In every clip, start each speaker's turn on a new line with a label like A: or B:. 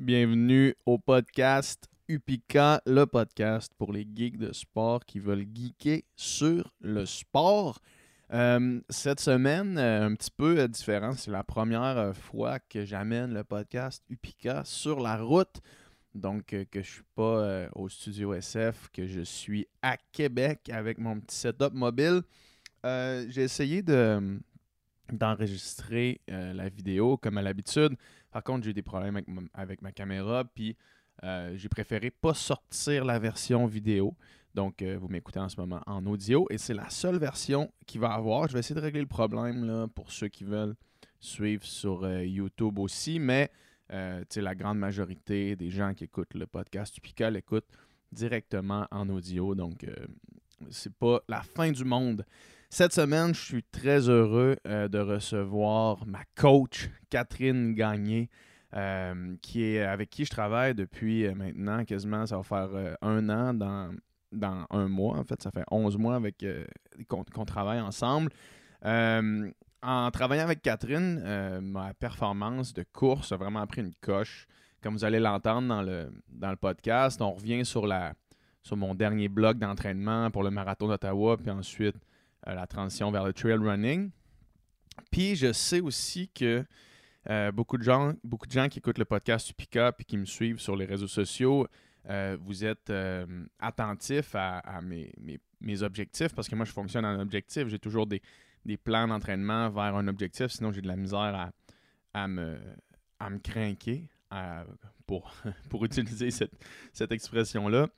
A: Bienvenue au podcast Upika, le podcast pour les geeks de sport qui veulent geeker sur le sport. Euh, cette semaine, euh, un petit peu euh, différent, c'est la première fois que j'amène le podcast Upika sur la route. Donc, que je ne suis pas au studio SF, que je suis à Québec avec mon petit setup mobile. J'ai essayé de, d'enregistrer la vidéo comme à l'habitude. Par contre, j'ai eu des problèmes avec ma, caméra, puis j'ai préféré pas sortir la version vidéo. Donc, vous m'écoutez en ce moment en audio et c'est la seule version qui va avoir. Je vais essayer de régler le problème pour ceux qui veulent suivre sur YouTube aussi, mais euh, la grande majorité des gens qui écoutent le podcast Tupica l'écoutent directement en audio. Donc, euh, c'est pas la fin du monde. Cette semaine, je suis très heureux euh, de recevoir ma coach, Catherine Gagné, qui est, avec qui je travaille depuis maintenant quasiment, ça va faire un an dans, dans un mois. En fait, ça fait 11 mois avec qu'on travaille ensemble en travaillant avec Catherine, euh, ma performance de course a vraiment pris une coche. Comme vous allez l'entendre dans le, dans le podcast, on revient sur, la, sur mon dernier bloc d'entraînement pour le marathon d'Ottawa, puis ensuite euh, la transition vers le trail running. Puis je sais aussi que euh, beaucoup, de gens, qui écoutent le podcast Upica et qui me suivent sur les réseaux sociaux, vous êtes attentifs à, mes, objectifs parce que moi je fonctionne en objectif. J'ai toujours des, plans d'entraînement vers un objectif, sinon j'ai de la misère à, me, craquer, pour, pour utiliser cette, expression-là.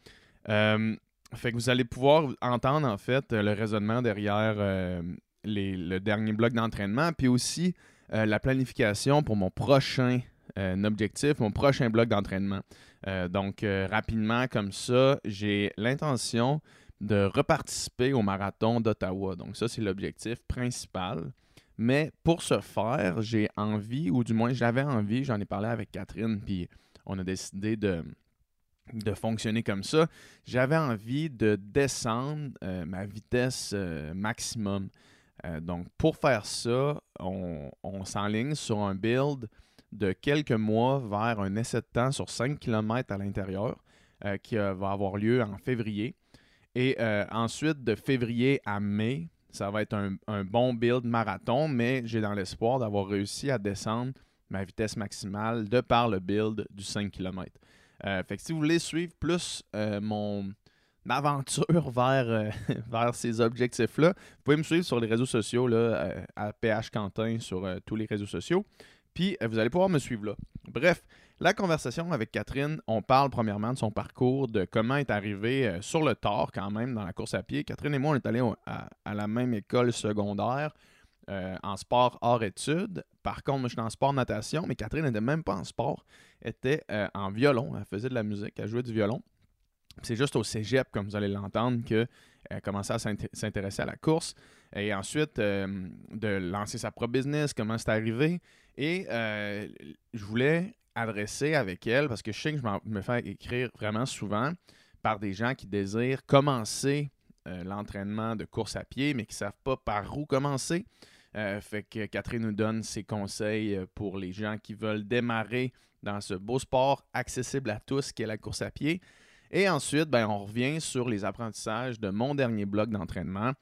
A: Euh, fait que vous allez pouvoir entendre en fait le raisonnement derrière euh, le dernier bloc d'entraînement, puis aussi euh, la planification pour mon prochain objectif, mon prochain bloc d'entraînement. donc rapidement comme ça, j'ai l'intention de reparticiper au marathon d'Ottawa. Donc ça, c'est l'objectif principal. Mais pour ce faire, j'ai envie, ou du moins j'avais envie, j'en ai parlé avec Catherine, puis on a décidé de, de fonctionner comme ça. J'avais envie de descendre euh, ma vitesse euh, maximum. Euh, donc pour faire ça, on, s'enligne sur un build de quelques mois vers un essai de temps sur 5 km à l'intérieur qui va avoir lieu en février. Et ensuite, de février à mai, ça va être un, bon build marathon, mais j'ai dans l'espoir d'avoir réussi à descendre ma vitesse maximale de par le build du 5 km. Euh, fait que si vous voulez suivre plus euh, mon aventure vers, vers ces objectifs-là, vous pouvez me suivre sur les réseaux sociaux, là, à PH Quentin sur tous les réseaux sociaux. Puis vous allez pouvoir me suivre là. Bref, la conversation avec Catherine, on parle premièrement de son parcours, de comment est arrivée euh, sur le tort quand même dans la course à pied. Catherine et moi, on est allés à, la même école secondaire euh, en sport hors études. Par contre, moi, je suis en sport natation, mais Catherine n'était même pas en sport. Elle était euh, en violon. Elle faisait de la musique, elle jouait du violon. C'est juste au cégep, comme vous allez l'entendre, qu'elle a commencé à s'intéresser à la course. Et ensuite, de lancer sa propre business, comment c'est arrivé. Et je voulais adresser avec elle, parce que je sais que je me fais écrire vraiment souvent par des gens qui désirent commencer euh, l'entraînement de course à pied, mais qui ne savent pas par où commencer. Euh, fait que Catherine nous donne ses conseils euh, pour les gens qui veulent démarrer dans ce beau sport accessible à tous qui est la course à pied. Et ensuite, ben, on revient sur les apprentissages de mon dernier bloc d'entraînement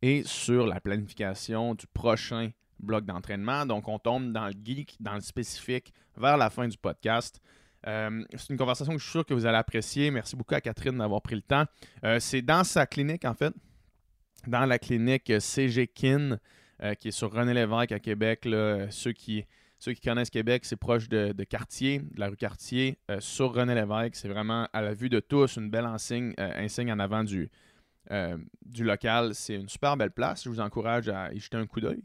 A: et sur la planification du prochain bloc d'entraînement. Donc, on tombe dans le geek, dans le spécifique, vers la fin du podcast. Euh, c'est une conversation que je suis sûr que vous allez apprécier. Merci beaucoup à Catherine d'avoir pris le temps. C'est dans sa clinique, en fait, dans la clinique CG Kin, euh, qui est sur René Lévesque à Québec. ceux, qui, ceux qui connaissent Québec, c'est proche de, Cartier, de la rue Cartier, sur René Lévesque. C'est vraiment à la vue de tous une belle enseigne, enseigne en avant du, du local. C'est une super belle place. Je vous encourage à y jeter un coup d'œil.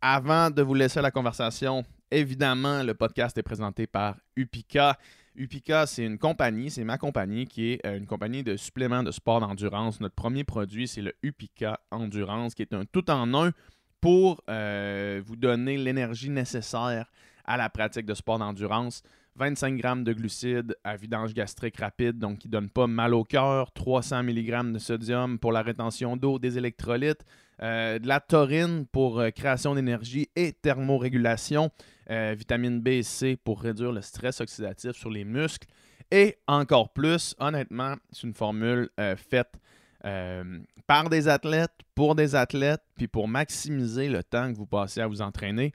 A: avant de vous laisser la conversation, Évidemment, le podcast est présenté par Upica. Upica, c'est une compagnie, c'est ma compagnie qui est euh, une compagnie de suppléments de sport d'endurance. Notre premier produit, c'est le Upica Endurance, qui est un tout en un pour euh, vous donner l'énergie nécessaire à la pratique de sport d'endurance. 25 grammes de glucides à vidange gastrique rapide, donc qui ne donne pas mal au cœur. 300 mg de sodium pour la rétention d'eau, des électrolytes. Euh, de la taurine pour création d'énergie et thermorégulation. Euh, vitamine B et C pour réduire le stress oxydatif sur les muscles. Et encore plus, honnêtement, c'est une formule euh, faite euh, par des athlètes, pour des athlètes, puis pour maximiser le temps que vous passez à vous entraîner.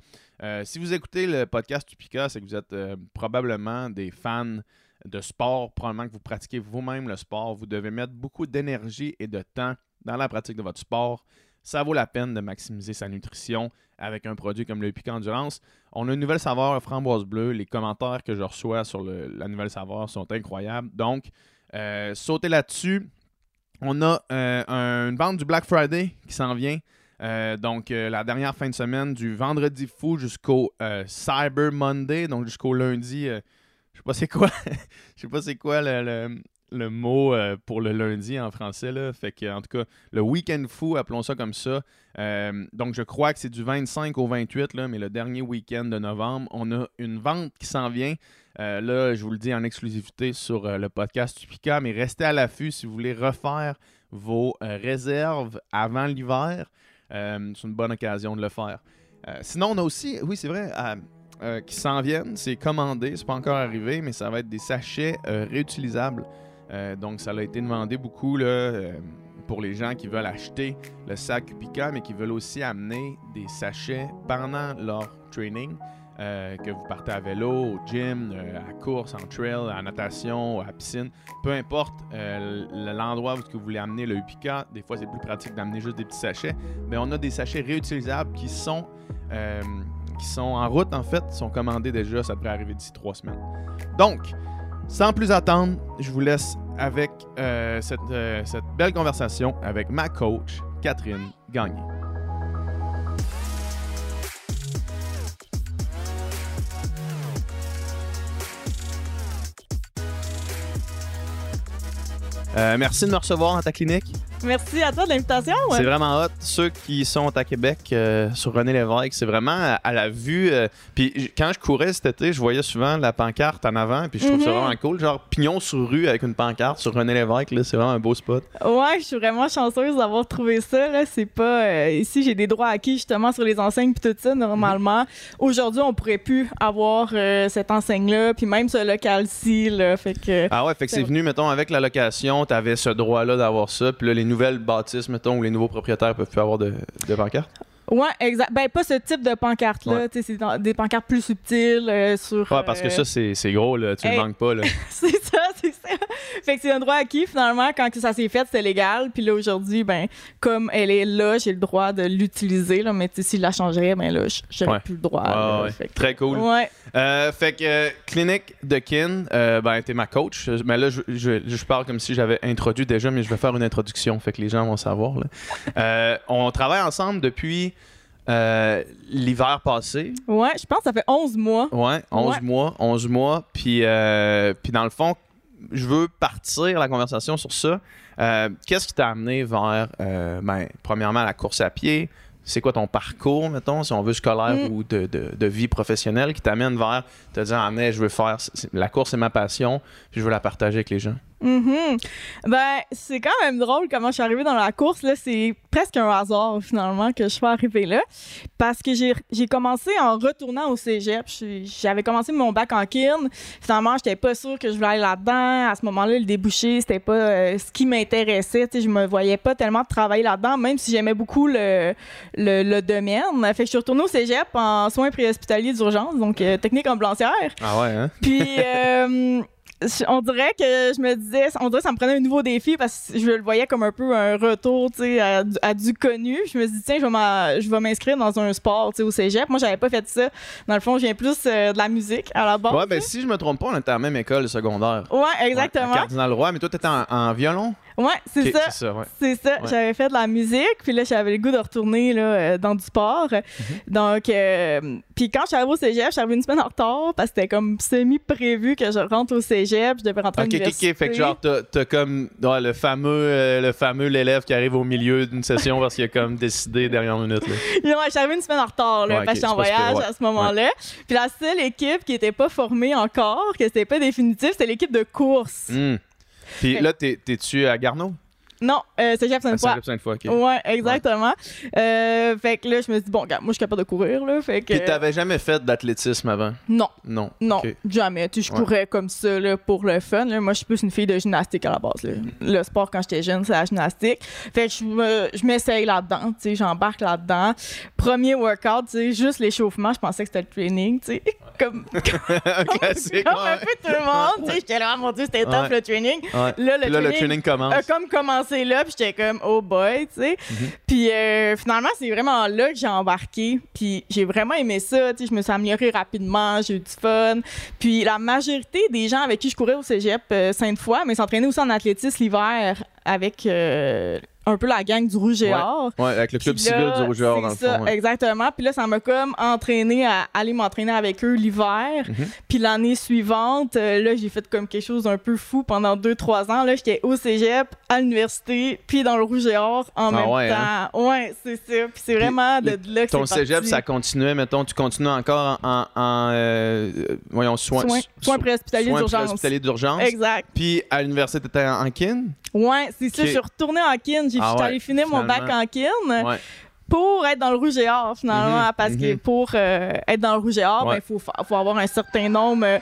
A: Si vous écoutez le podcast Tupica, c'est que vous êtes probablement des fans de sport, probablement que vous pratiquez vous-même le sport. Vous devez mettre beaucoup d'énergie et de temps dans la pratique de votre sport. Ça vaut la peine de maximiser sa nutrition avec un produit comme le Piquant Endurance. On a une nouvelle saveur framboise bleue. Les commentaires que je reçois sur la nouvelle saveur sont incroyables. Donc, euh, sautez là-dessus. On a euh, un- une vente du Black Friday qui s'en vient. Euh, donc, la dernière fin de semaine, du vendredi fou jusqu'au Cyber Monday, donc jusqu'au lundi. je sais pas c'est quoi. Je sais pas c'est quoi le- le mot euh, pour le lundi en français. Là. Fait que, en tout cas, le week-end fou, appelons ça comme ça. Euh, donc, je crois que c'est du 25 au 28, là, mais le dernier week-end de novembre, on a une vente qui s'en vient. Euh, là, je vous le dis en exclusivité sur le podcast Tupica, mais restez à l'affût si vous voulez refaire vos réserves avant l'hiver. C'est une bonne occasion de le faire. Sinon, on a aussi, oui, c'est vrai, qui s'en viennent. C'est commandé, c'est pas encore arrivé, mais ça va être des sachets réutilisables. Euh, donc, ça a été demandé beaucoup là, euh, pour les gens qui veulent acheter le sac Upica, mais qui veulent aussi amener des sachets pendant leur training. euh, que vous partez à vélo, au gym, à course, en trail, à natation, à piscine, peu importe l'endroit où vous voulez amener le Upica, des fois c'est plus pratique d'amener juste des petits sachets, mais on a des sachets réutilisables qui sont, qui sont en route en fait, sont commandés déjà, ça devrait arriver d'ici trois semaines. Donc, sans plus attendre, je vous laisse avec euh, cette, euh, cette belle conversation avec ma coach, Catherine Gagné. Euh, merci de me recevoir dans ta clinique.
B: Merci à toi de l'invitation.
A: C'est vraiment hot. Ceux qui sont à Québec euh, sur René Lévesque, c'est vraiment à, à la vue. euh, puis quand je courais cet été, je voyais souvent la pancarte en avant. Puis je trouve ça
B: Mhm.
A: vraiment cool. Genre pignon sur rue avec une pancarte sur René Lévesque. là, C'est vraiment un beau spot.
B: Ouais, je suis vraiment chanceuse d'avoir trouvé ça. C'est pas euh, ici j'ai des droits acquis justement sur les enseignes puis tout ça normalement. Aujourd'hui, on pourrait plus avoir cette enseigne là, puis même ce local-ci là. Fait que
A: Ah ouais, fait que c'est venu, mettons, avec la location, t'avais ce droit-là d'avoir ça. Puis là, les nouvelles bâtisses, mettons, où les nouveaux propriétaires peuvent plus avoir de, de pancarte.
B: ouais, exact. Ben pas ce type de pancarte là.
A: Ouais.
B: Tu sais, c'est des pancartes plus subtiles euh, sur.
A: Ouais, parce que
B: euh,
A: ça, c'est gros, là. Tu
B: hey.
A: manques pas, là.
B: c'est. Fait que c'est un droit acquis finalement. Quand ça s'est fait, c'était légal. Puis là aujourd'hui, ben comme elle est là, j'ai le droit de l'utiliser là. Mais si je la changerais, ben là, j'aurais
A: Ouais.
B: plus le droit. Là.
A: ouais.
B: Fait que-
A: Très cool. Euh, fait que euh, clinique de Kin, euh, ben t'es ma coach. Mais là, je, je, je parle comme si j'avais introduit déjà, mais je vais faire une introduction, fait que les gens vont savoir. là. Euh, on travaille ensemble depuis euh, l'hiver passé.
B: Ouais, je pense que ça fait 11 mois.
A: Ouais, 11
B: Ouais.
A: mois, 11 mois. Puis, euh, puis dans le fond, je veux partir la conversation sur ça. Euh, Qu'est-ce qui t'a amené vers, euh, ben, premièrement, la course à pied? C'est quoi ton parcours, mettons, si on veut scolaire
B: Mm.
A: ou de, de- de vie professionnelle, qui t'amène vers te dire, ah, mais je veux faire, la course, c'est ma passion, puis je veux la partager avec les gens?
B: Mhm. Ben, c'est quand même drôle comment je suis arrivée dans la course. Là. C'est presque un hasard, finalement, que je sois arrivée là. Parce que j'ai commencé en retournant au cégep. J'avais commencé mon bac en kin. Finalement, j'étais pas sûre que je voulais aller là-dedans. À ce moment-là, le débouché, c'était pas euh, ce qui m'intéressait. Je me voyais pas tellement travailler là-dedans, même si j'aimais beaucoup le, le, le domaine. Fait que je suis retournée au cégep en soins préhospitaliers d'urgence, donc euh, technique ambulancière.
A: Ah ouais, hein?
B: Puis, euh, je- on dirait que je me disais, on dirait que ça me prenait un nouveau défi parce que je le voyais comme un peu un retour, tu sais, à, du- à du connu. Je me suis dit, tiens, je vais m'inscrire dans un sport, au cégep. Moi, j'avais pas fait ça. Dans le fond, je viens plus euh, de la musique à la base.
A: Ouais, ben si je me trompe pas, on était à la même école secondaire.
B: Ouais, exactement.
A: à Cardinal Roy, mais toi, t'étais en, en violon?
B: Ouais, c'est
A: Ok,
B: ça.
A: C'est ça, ouais.
B: Ça,
A: Ouais.
B: j'avais fait de la musique, puis là, j'avais le goût de retourner là, euh, dans du sport.
A: Mhm.
B: Donc, euh, puis quand je suis arrivée au cégep, je suis arrivée une semaine en retard parce que c'était comme semi-prévu que je rentre au cégep, je devais rentrer à
A: Ok, ok,
B: l'université.
A: ok. Fait que genre, t'as comme ouais, le fameux euh, le fameux l'élève qui arrive au milieu d'une session parce qu'il a comme décidé dernière minute. Là.
B: Ouais, je suis arrivée une semaine en retard, là, parce que
A: ok,
B: j'étais en voyage à ce moment-là. Puis la seule équipe qui était pas formée encore, que c'était pas définitif, c'était l'équipe de course.
A: Hmm. Puis là, t'es- t'es-tu à Garneau?
B: Non, euh, Cégep
A: Ah,
B: Sainte-Foy.
A: Cégep Sainte-Foy, ok.
B: Ouais, exactement. Euh, fait que là, je me suis dit, bon, regarde, moi, je suis capable de courir, là. Fait que.
A: Puis t'avais jamais fait d'athlétisme avant?
B: Non,
A: Non.
B: non, jamais. Tu sais, je
A: Ouais.
B: courais comme ça, là, pour le fun. là. Moi, je suis plus une fille de gymnastique à la base, là. Le sport, quand j'étais jeune, c'est la gymnastique. Fait que je me- je m'essaye là-dedans, tu sais, j'embarque là-dedans. Premier workout, tu sais, juste l'échauffement, je pensais que c'était le training, tu sais. Comme,
A: Classique,
B: comme un
A: ouais.
B: peu tout le monde, tu sais. J'étais là, Ah, mon Dieu, c'était top le training.
A: Ouais.
B: Là, le
A: Puis là, le
B: training
A: commence.
B: a comme là, puis j'étais comme oh boy, tu sais.
A: Mhm.
B: Puis euh, finalement, c'est vraiment là que j'ai embarqué, puis j'ai vraiment aimé ça, tu sais, je me suis améliorée rapidement, j'ai eu du fun. Puis la majorité des gens avec qui je courais au cégep euh, Sainte-Foy, mais s'entraînaient aussi en athlétisme l'hiver avec euh, un peu la gang du Rouge et. Or.
A: Ouais, avec le club civil du Rouge et Or, dans le
B: ça,
A: fond. ouais.
B: Exactement. Puis là, ça m'a comme entraîné à aller m'entraîner avec eux l'hiver.
A: Mhm.
B: Puis l'année suivante, euh, là, j'ai fait comme quelque chose d'un peu fou pendant deux, trois ans. Là, j'étais au cégep, à l'université, puis dans le Rouge et Or en
A: Ah
B: même
A: ouais,
B: temps. Ouais, c'est ça. Puis c'est vraiment de, de là que
A: Ton cégep,
B: parti.
A: ça continuait, mettons, tu continues encore en, en, en, euh, voyons, soins,
B: Soins, soins préhospitaliers
A: soins
B: d'urgence.
A: préhospitaliers d'urgence.
B: Exact.
A: Puis à l'université, t'étais en, en kin?
B: Ouais, c'est ça. Je suis retournée en kin. J'ai
A: Ah ouais,
B: allée finir mon bac en kin.
A: Ouais.
B: Pour être dans le rouge et or, finalement,
A: Mhm,
B: parce que
A: mhm.
B: pour euh, être dans le rouge et or,
A: Ouais.
B: il faut, fa- faut avoir un certain nombre euh,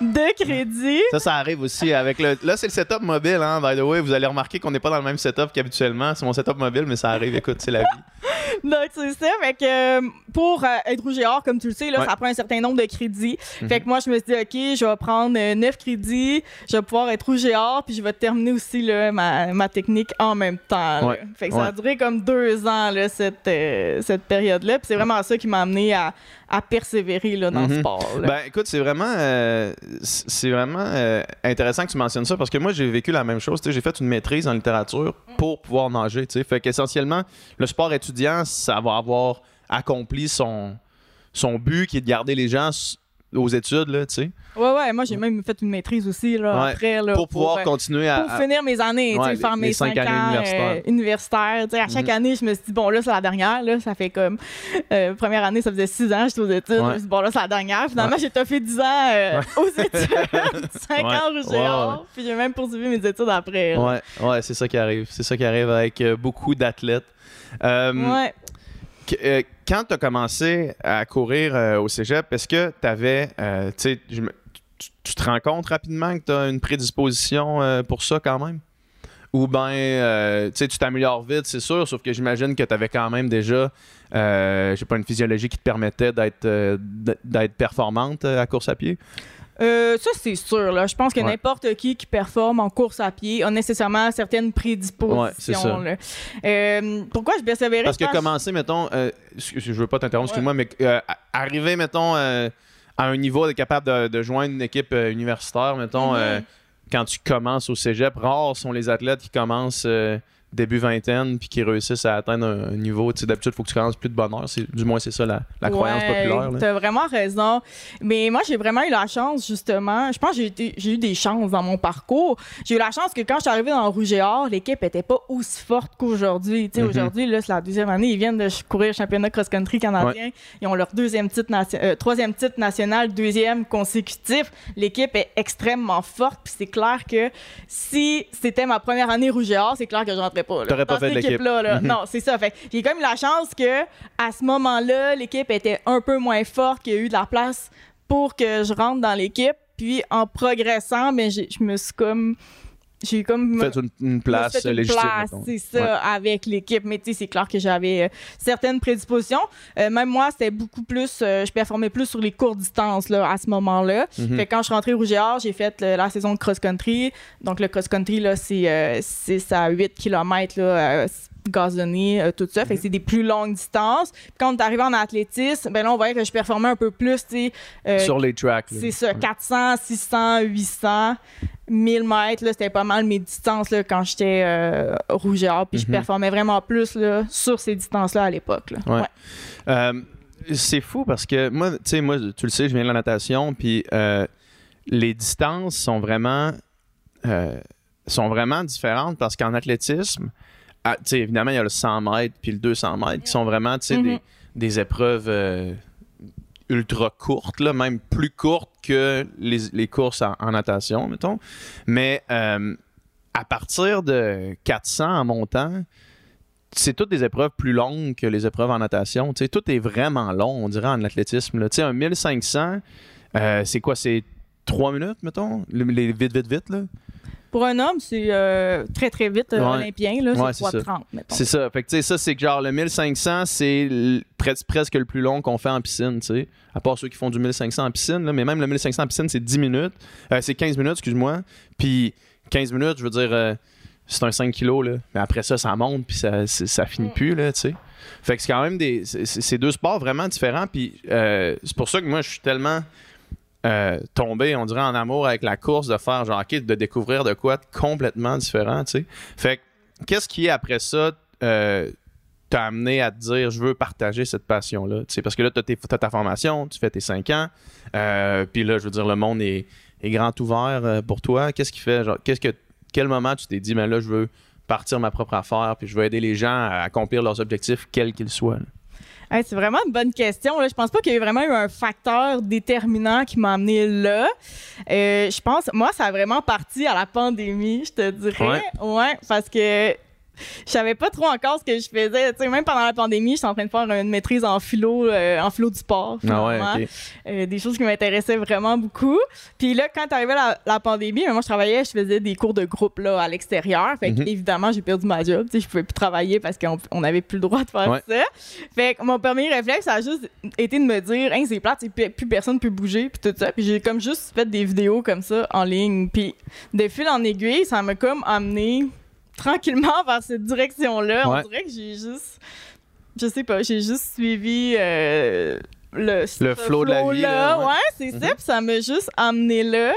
B: de crédits.
A: Ça, ça arrive aussi avec le. Là, c'est le setup mobile, hein. By the way, vous allez remarquer qu'on n'est pas dans le même setup qu'habituellement. C'est mon setup mobile, mais ça arrive. Écoute, c'est la vie.
B: Donc, c'est ça. Fait que euh, pour être rouge et or, comme tu le sais, là,
A: Ouais.
B: ça prend un certain nombre de crédits.
A: Mhm.
B: Fait que moi, je me suis dit, OK, je vais prendre euh, 9 crédits, je vais pouvoir être rouge et or, puis je vais terminer aussi là, ma, ma technique en même temps.
A: Ouais.
B: Fait que ça a duré comme deux ans, là, cette, euh, cette période-là. Puis c'est vraiment ça qui m'a amené à, à persévérer là, dans le
A: Mhm.
B: sport. là.
A: Ben, écoute, c'est vraiment, euh, c'est vraiment euh, intéressant que tu mentionnes ça parce que moi, j'ai vécu la même chose. J'ai fait une maîtrise en littérature pour pouvoir nager. tu sais. Fait qu'essentiellement, le sport étudiant, ça va avoir accompli son, son but qui est de garder les gens aux études, là, tu sais,
B: Ouais, ouais, moi j'ai même fait une maîtrise aussi là,
A: Ouais.
B: après. Là,
A: pour pouvoir
B: euh,
A: continuer à.
B: pour finir mes années, tu sais, faire mes
A: cinq
B: 5
A: années
B: ans
A: universitaires.
B: euh, universitaires. Tu sais, à chaque
A: Mhm.
B: année, je me suis dit, bon, là, c'est la dernière. Là, ça fait comme. euh, première année, ça faisait 6 ans, j'étais aux études. Je me suis dit, bon, là, c'est la dernière. Finalement, j'ai fait 10 ans aux études, 5
A: Ouais.
B: ans au Géant. Puis j'ai même poursuivi mes études après. là.
A: Ouais, ouais, c'est ça qui arrive. C'est ça qui arrive avec beaucoup d'athlètes.
B: Ouais.
A: Euh, quand tu as commencé à courir euh, au cégep, est-ce que tu avais. tu te rends compte rapidement que tu as une prédisposition euh, pour ça quand même? Ou bien, tu t'améliores vite, c'est sûr, sauf que j'imagine que tu avais quand même déjà, euh, j'ai pas, une physiologie qui te permettait d'être euh, performante euh, à course à pied?
B: Euh, ça, c'est sûr. Là. Je pense que
A: Ouais.
B: n'importe qui qui performe en course à pied a nécessairement certaines prédispositions.
A: Ouais, c'est ça.
B: là. Euh, pourquoi je persévérais?
A: Parce que
B: je pense-
A: commencer, mettons, euh, je veux pas t'interrompre, excuse-moi, mais euh, arriver, mettons, euh, à un niveau d'être capable de, de joindre une équipe universitaire, mettons,
B: Mhm.
A: euh, quand tu commences au cégep, rares sont les athlètes qui commencent début vingtaine puis qui réussissent à atteindre un, un niveau. Tu sais, D'habitude, il faut que tu commences plus de bonheur. C'est, du moins, c'est ça la, la croyance populaire. là.
B: T'as vraiment raison. Mais moi, j'ai vraiment eu la chance, justement. Je pense que j'ai, eu des chances dans mon parcours. J'ai eu la chance que quand je suis arrivée dans le Rouge et Or, l'équipe était pas aussi forte qu'aujourd'hui. Tu sais,
A: Mhm.
B: Aujourd'hui, là, c'est la deuxième année. Ils viennent de courir le championnat cross-country canadien. Ils ont leur deuxième titre euh, troisième titre national, deuxième consécutif. L'équipe est extrêmement forte. Puis c'est clair que si c'était ma première année Rouge et Or, c'est clair que je pas.
A: T'aurais pas fait l'équipe.
B: là.
A: Mhm.
B: Non, c'est ça. Fait j'ai quand même la chance que à ce moment-là, l'équipe était un peu moins forte, qu'il y a eu de la place pour que je rentre dans l'équipe. Puis en progressant, mais j'ai- je me suis comme j'ai comme
A: Faites une, une place
B: fait une
A: légitime.
B: c'est ça, avec l'équipe. Mais tu sais, c'est clair que j'avais euh, certaines prédispositions. Euh, même moi, c'était beaucoup plus, euh, je performais plus sur les courtes distances là, à ce moment-là.
A: Mhm.
B: Fait que quand je suis rentrée au Or, j'ai fait la saison de cross-country. Donc le cross-country, là, c'est euh, 6 à 8 km là, gazonné, euh, tout ça. Fait que c'est des plus longues distances. Puis quand on est arrivé en athlétisme, ben là, on voyait que je performais un peu plus, tu sais. euh,
A: Sur les tracks.
B: c'est ça, 400, 600, 800, 1000 mètres, là, c'était pas mal mes distances là, quand j'étais euh, rouge et or, puis je
A: Mhm.
B: performais vraiment plus là, sur ces distances-là à l'époque.
A: Ouais.
B: Ouais.
A: C'est fou parce que moi, tu sais, moi, tu le sais, je viens de la natation, puis euh, les distances sont vraiment, euh, sont vraiment différentes parce qu'en athlétisme, ah, évidemment, il y a le 100 mètres puis le 200 mètres qui sont vraiment, sais,
B: Mhm.
A: des, des épreuves euh, ultra courtes, là, même plus courtes que les, les courses en, en natation, mettons. Mais euh, à partir de 400 en montant, c'est toutes des épreuves plus longues que les épreuves en natation. Tu sais, tout est vraiment long, on dirait, en athlétisme. sais, un 1500, euh, c'est quoi? C'est 3 minutes, mettons? Les, les vite, vite, vite, là?
B: Pour un homme, c'est euh, très, très vite euh,
A: Ouais.
B: olympien. Là,
A: Ouais,
B: c'est
A: c'est ça.
B: 3,30, mettons.
A: C'est ça. Fait que, tu sais, ça, c'est que genre le 1500, c'est pres- presque le plus long qu'on fait en piscine, tu sais. À part ceux qui font du 1500 en piscine, là. Mais même le 1500 en piscine, c'est 10 minutes. Euh, c'est 15 minutes, excuse-moi. Puis 15 minutes, je veux dire, c'est un 5 kilos, là. Mais après ça, ça monte, puis ça, ça finit
B: Mm.
A: plus, là, tu sais. Fait que c'est quand même des. C'est c'est deux sports vraiment différents. Puis euh, c'est pour ça que moi, je suis tellement. Euh, tombé, on dirait, en amour avec la course, de faire genre, ok, de découvrir de quoi complètement différent, tu sais. Fait que, qu'est-ce qui, après ça, euh, t'a amené à te dire, je veux partager cette passion-là? Tu sais, parce que là, tes- t'as ta formation, tu fais tes 5 ans, euh, puis là, je veux dire, le monde est, est grand ouvert pour toi. Qu'est-ce qui fait, genre, qu'est-ce que, quel moment tu t'es dit, mais là, je veux partir ma propre affaire, puis je veux aider les gens à accomplir leurs objectifs, quels qu'ils soient? là?
B: Hey, c'est vraiment une bonne question. Là. Je pense pas qu'il y ait vraiment eu un facteur déterminant qui m'a amené là. Euh, je pense, moi, ça a vraiment parti à la pandémie, je te dirais. Ouais, parce que je savais pas trop encore ce que je faisais. Tu sais, même pendant la pandémie, j'étais en train de faire une maîtrise en philo, euh, en philo du sport.
A: Ah ouais.
B: Euh, des choses qui m'intéressaient vraiment beaucoup. Puis là, quand arrivait la, la pandémie, moi, je travaillais, je faisais des cours de groupe là, à l'extérieur. Fait que,
A: Mhm.
B: évidemment, j'ai perdu ma job. Tu sais, je pouvais plus travailler parce qu'on on n'avait plus le droit de faire
A: Ouais.
B: ça. Fait que mon premier réflexe, ça a juste été de me dire, hein, c'est plate, plus personne peut bouger, puis tout ça. Puis j'ai comme juste fait des vidéos comme ça en ligne. Puis de fil en aiguille, ça m'a comme amené tranquillement vers cette direction-là.
A: Ouais.
B: On dirait que j'ai juste, je sais pas, j'ai juste suivi euh, le, ce
A: flow de la vie, là, ouais.
B: Ouais, c'est
A: Mhm.
B: ça. Puis ça m'a juste amené là.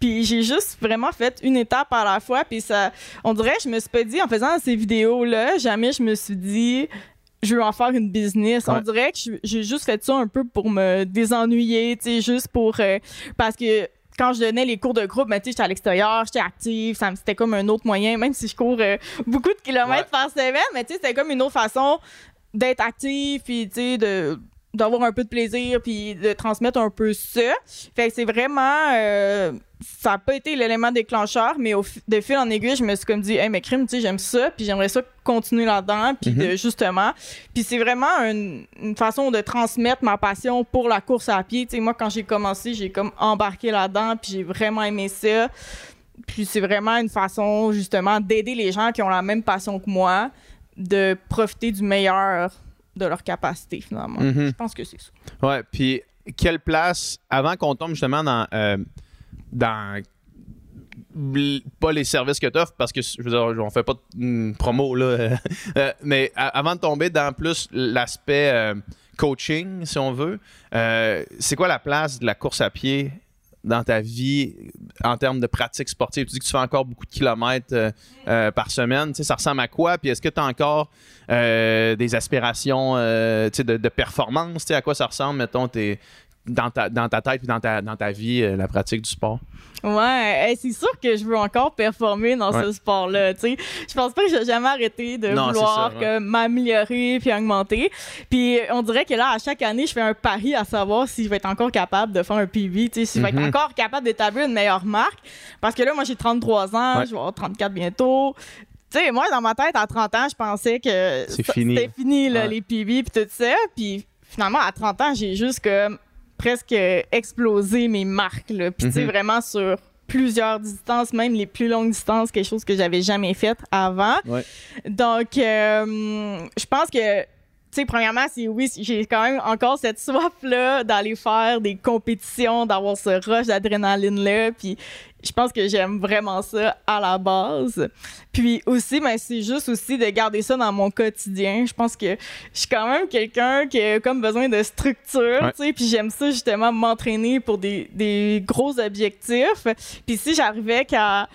B: Puis j'ai juste vraiment fait une étape à la fois. Puis ça, on dirait, je me suis pas dit, en faisant ces vidéos-là, jamais je me suis dit, je veux en faire une business. On dirait que j'ai juste fait ça un peu pour me désennuyer, tu sais, juste pour. euh, parce que quand je donnais les cours de groupe, ben, tu sais, j'étais à l'extérieur, j'étais active, ça me- c'était comme un autre moyen, même si je cours euh, beaucoup de kilomètres par semaine, mais tu sais, c'était comme une autre façon d'être active, puis tu sais, de d'avoir un peu de plaisir puis de transmettre un peu ça. Fait que c'est vraiment euh, ça n'a pas été l'élément déclencheur, mais au de fil en aiguille, je me suis comme dit hey mais crime, tu sais, j'aime ça, puis j'aimerais ça continuer là-dedans, puis de justement, puis c'est vraiment une, une façon de transmettre ma passion pour la course à pied. Tu sais, moi quand j'ai commencé, j'ai comme embarqué là-dedans, puis j'ai vraiment aimé ça. Puis c'est vraiment une façon justement d'aider les gens qui ont la même passion que moi de profiter du meilleur de leur capacité finalement.
A: Mhm.
B: Je pense que c'est ça.
A: Ouais, puis quelle place, avant qu'on tombe justement dans, euh, dans pas les services que tu offres, parce que je veux dire, on fait pas de mm, promo, là, euh, euh, mais avant de tomber dans plus l'aspect euh, coaching, si on veut, c'est quoi la place de la course à pied dans ta vie en termes de pratique sportive? Tu dis que tu fais encore beaucoup de kilomètres euh, euh, par semaine. Tu sais, ça ressemble à quoi? Puis est-ce que tu as encore euh, des aspirations euh, tu sais, de, de performance? Tu sais, à quoi ça ressemble, mettons, tes- dans, ta, dans ta tête et dans ta, dans ta vie, euh, la pratique du sport?
B: Ouais, hey, c'est sûr que je veux encore performer dans
A: Ouais.
B: ce sport-là, tu sais. Je pense pas que j'ai jamais arrêté de
A: Non,
B: vouloir
A: c'est ça, ouais.
B: que m'améliorer puis augmenter. Puis on dirait que là, à chaque année, je fais un pari à savoir si je vais être encore capable de faire un PB, tu sais, si je vais être encore capable d'établir une meilleure marque. Parce que là, moi, j'ai 33 ans,
A: Ouais.
B: je vais avoir 34 bientôt. Tu sais, moi, dans ma tête, à 30 ans, je pensais que
A: fini.
B: c'était fini, là, les PB puis tout ça. Puis finalement, à 30 ans, j'ai juste comme presque explosé mes marques, là. Puis tu sais,
A: Mhm.
B: vraiment sur plusieurs distances, même les plus longues distances, quelque chose que j'avais jamais fait avant.
A: Ouais.
B: Donc, euh, je pense que, tu sais, premièrement, c'est oui, j'ai quand même encore cette soif-là d'aller faire des compétitions, d'avoir ce rush d'adrénaline-là. Puis, je pense que j'aime vraiment ça à la base. Puis aussi, ben, c'est juste aussi de garder ça dans mon quotidien. Je pense que je suis quand même quelqu'un qui a comme besoin de structure,
A: Ouais.
B: tu sais, puis j'aime ça justement m'entraîner pour des, des gros objectifs. Puis si j'arrivais qu'à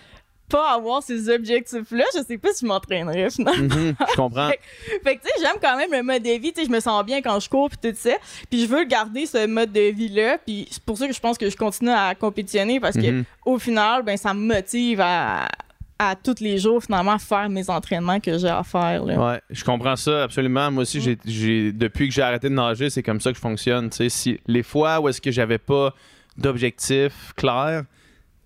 B: pas avoir ces objectifs-là, je sais pas si je m'entraînerais finalement.
A: Mhm, je comprends.
B: Fait que, tu sais, j'aime quand même le mode de vie. Tu sais, je me sens bien quand je cours, puis tout ça. Puis je veux garder ce mode de vie-là. Puis c'est pour ça que je pense que je continue à compétitionner parce que
A: Mhm.
B: au final, ben, ça me motive à, à tous les jours, finalement, faire mes entraînements que j'ai à faire. Là.
A: Ouais, je comprends ça absolument. Moi aussi, j'ai, j'ai- depuis que j'ai arrêté de nager, c'est comme ça que je fonctionne. Tu sais, si les fois où est-ce que j'avais pas d'objectif clair,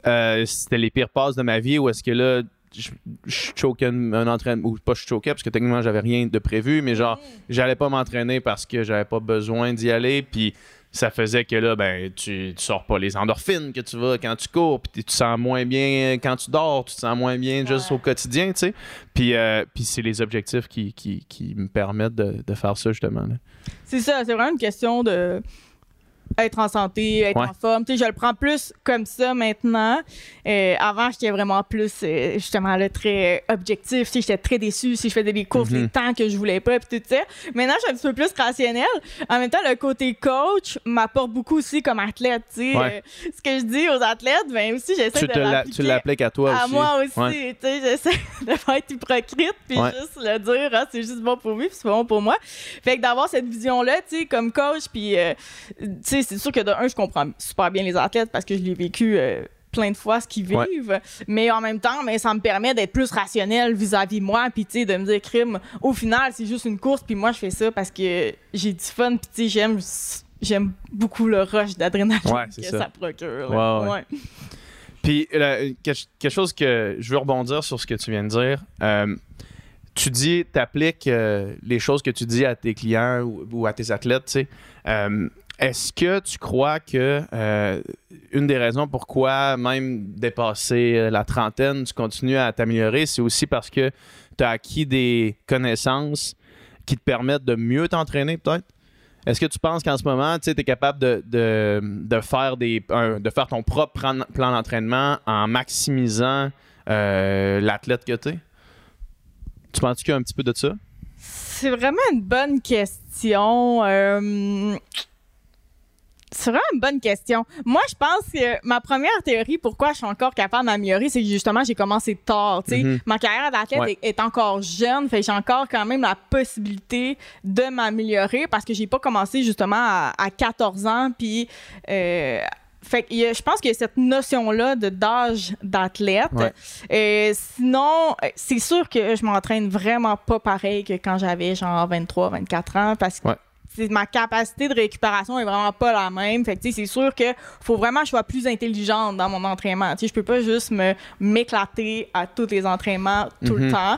A: euh, c'était les pires passes de ma vie. Où est-ce que là, je, je choquais un, entraînement, ou pas je choquais parce que techniquement j'avais rien de prévu, mais genre, j'allais pas m'entraîner parce que j'avais pas besoin d'y aller, puis ça faisait que là, ben, tu, tu sors pas les endorphines que tu vas quand tu cours, puis tu te sens moins bien quand tu dors, tu te sens moins bien juste
B: Ouais.
A: au quotidien, tu sais. Puis, euh, puis c'est les objectifs qui, qui, qui me permettent de, de faire ça, justement.
B: C'est ça, c'est vraiment une question de être en santé, être
A: Ouais.
B: en forme. Tu sais, je le prends plus comme ça maintenant. Euh, avant, j'étais vraiment plus, euh, justement, là, très objectif. Tu sais, j'étais très déçue si je faisais des courses
A: Mhm.
B: les temps que je voulais pas, puis tout ça. Maintenant, je suis un petit peu plus rationnelle. En même temps, le côté coach m'apporte beaucoup aussi comme athlète. Tu sais,
A: Ouais.
B: Euh, ce que je dis aux athlètes, ben aussi, j'essaie de
A: la- tu l'appliques à toi
B: à
A: aussi.
B: moi aussi.
A: Ouais.
B: Tu sais, j'essaie de pas être hypocrite puis juste le dire, ah, c'est juste bon pour lui puis c'est bon pour moi. Fait que d'avoir cette vision-là, tu sais, comme coach, puis, sais, c'est sûr que de un, je comprends super bien les athlètes parce que je l'ai vécu. euh, plein de fois ce qu'ils
A: Ouais.
B: vivent mais en même temps mais ça me permet d'être plus rationnel vis-à-vis de moi puis tu sais de me dire crime au final c'est juste une course puis moi je fais ça parce que j'ai du fun puis tu sais j'aime j'aime beaucoup le rush d'adrénaline
A: Ouais,
B: que ça.
A: ça.
B: procure.
A: Ouais. Puis, là, quelque chose que je veux rebondir sur ce que tu viens de dire. Euh, tu dis, tu appliques les choses que tu dis à tes clients ou, ou à tes athlètes, tu sais. Euh, Est-ce que tu crois que euh, une des raisons pourquoi, même dépasser euh, la trentaine, tu continues à t'améliorer, c'est aussi parce que tu as acquis des connaissances qui te permettent de mieux t'entraîner, peut-être? Est-ce que tu penses qu'en ce moment, tu es capable de, faire des, de faire ton propre plan, d'entraînement en maximisant euh, l'athlète que tu es? Tu penses qu'il y a un petit peu de ça?
B: C'est vraiment une bonne question. C'est vraiment une bonne question. Moi, je pense que ma première théorie, pourquoi je suis encore capable de m'améliorer, c'est que justement, j'ai commencé tard.
A: Mhm.
B: Ma carrière d'athlète
A: Ouais.
B: est, est encore jeune, fait j'ai encore quand même la possibilité de m'améliorer parce que j'ai pas commencé justement à, à 14 ans. Puis, euh, fait que je pense qu'il y a cette notion-là d'âge d'athlète.
A: Ouais.
B: Euh, sinon, euh, c'est sûr que je m'entraîne vraiment pas pareil que quand j'avais genre 23, 24 ans parce que
A: Ouais.
B: C'est- ma capacité de récupération est vraiment pas la même. Fait que, tu sais, c'est sûr que faut vraiment que je sois plus intelligente dans mon entraînement. Tu sais, je peux pas juste me m'éclater à tous les entraînements tout le
A: Mhm.
B: temps.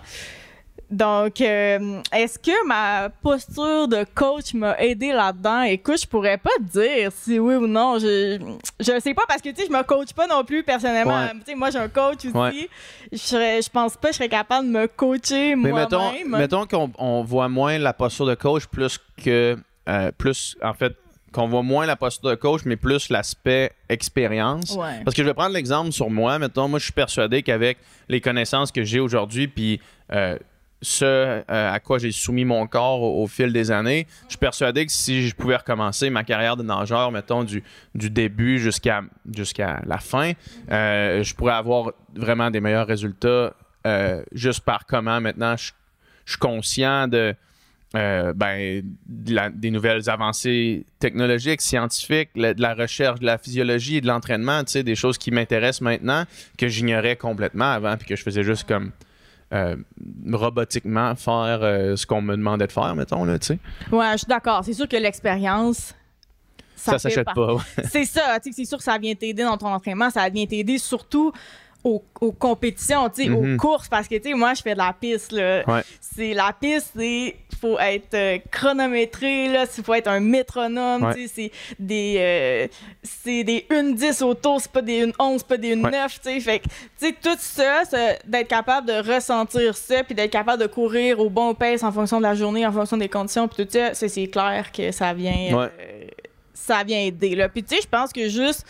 B: Donc, euh, est-ce que ma posture de coach m'a aidé là-dedans? Écoute, je pourrais pas te dire si oui ou non. Je, je sais pas parce que, tu sais, je me coach pas non plus personnellement.
A: Ouais.
B: Tu sais, moi, j'ai un coach aussi.
A: Ouais.
B: Je, serais- je pense pas que je serais capable de me coacher
A: Mais mettons,
B: moi-même.
A: mettons qu'on on voit moins la posture de coach plus que. euh, plus, en fait, qu'on voit moins la posture de coach, mais plus l'aspect expérience.
B: Ouais.
A: Parce que je vais prendre l'exemple sur moi. Mettons, moi, je suis persuadé qu'avec les connaissances que j'ai aujourd'hui, puis euh, ce euh, à quoi j'ai soumis mon corps au, fil des années, je suis persuadé que si je pouvais recommencer ma carrière de nageur, mettons, du, du début jusqu'à la fin, euh, je pourrais avoir vraiment des meilleurs résultats euh, juste par comment maintenant je, je suis conscient de. ben, des nouvelles avancées technologiques, scientifiques, la- de la recherche, de la physiologie de l'entraînement, des choses qui m'intéressent maintenant que j'ignorais complètement avant puis que je faisais juste comme euh, robotiquement faire euh, ce qu'on me demandait de faire, mettons, là, tu sais.
B: Ouais, je suis d'accord. C'est sûr que l'expérience.
A: Ça,
B: fait
A: s'achète pas. ouais.
B: C'est ça, tu sais, c'est sûr que ça vient t'aider dans ton entraînement, ça vient t'aider surtout aux, aux compétitions, tu sais,
A: Mhm.
B: aux courses, parce que, tu sais, moi, je fais de la piste, là.
A: Ouais.
B: C'est la piste, c'est faut être euh, chronométré, là, il faut être un métronome,
A: Ouais.
B: tu sais, c'est des euh, c'est des 1-10 autour, c'est pas des 1-11, c'est pas des 1-9,
A: Ouais.
B: tu sais, fait que, tu sais, tout ça, d'être capable de ressentir ça, puis d'être capable de courir au bon pace en fonction de la journée, en fonction des conditions, puis tout ça, c'est clair que ça vient euh, ça vient aider. Là. Puis tu sais, je pense que juste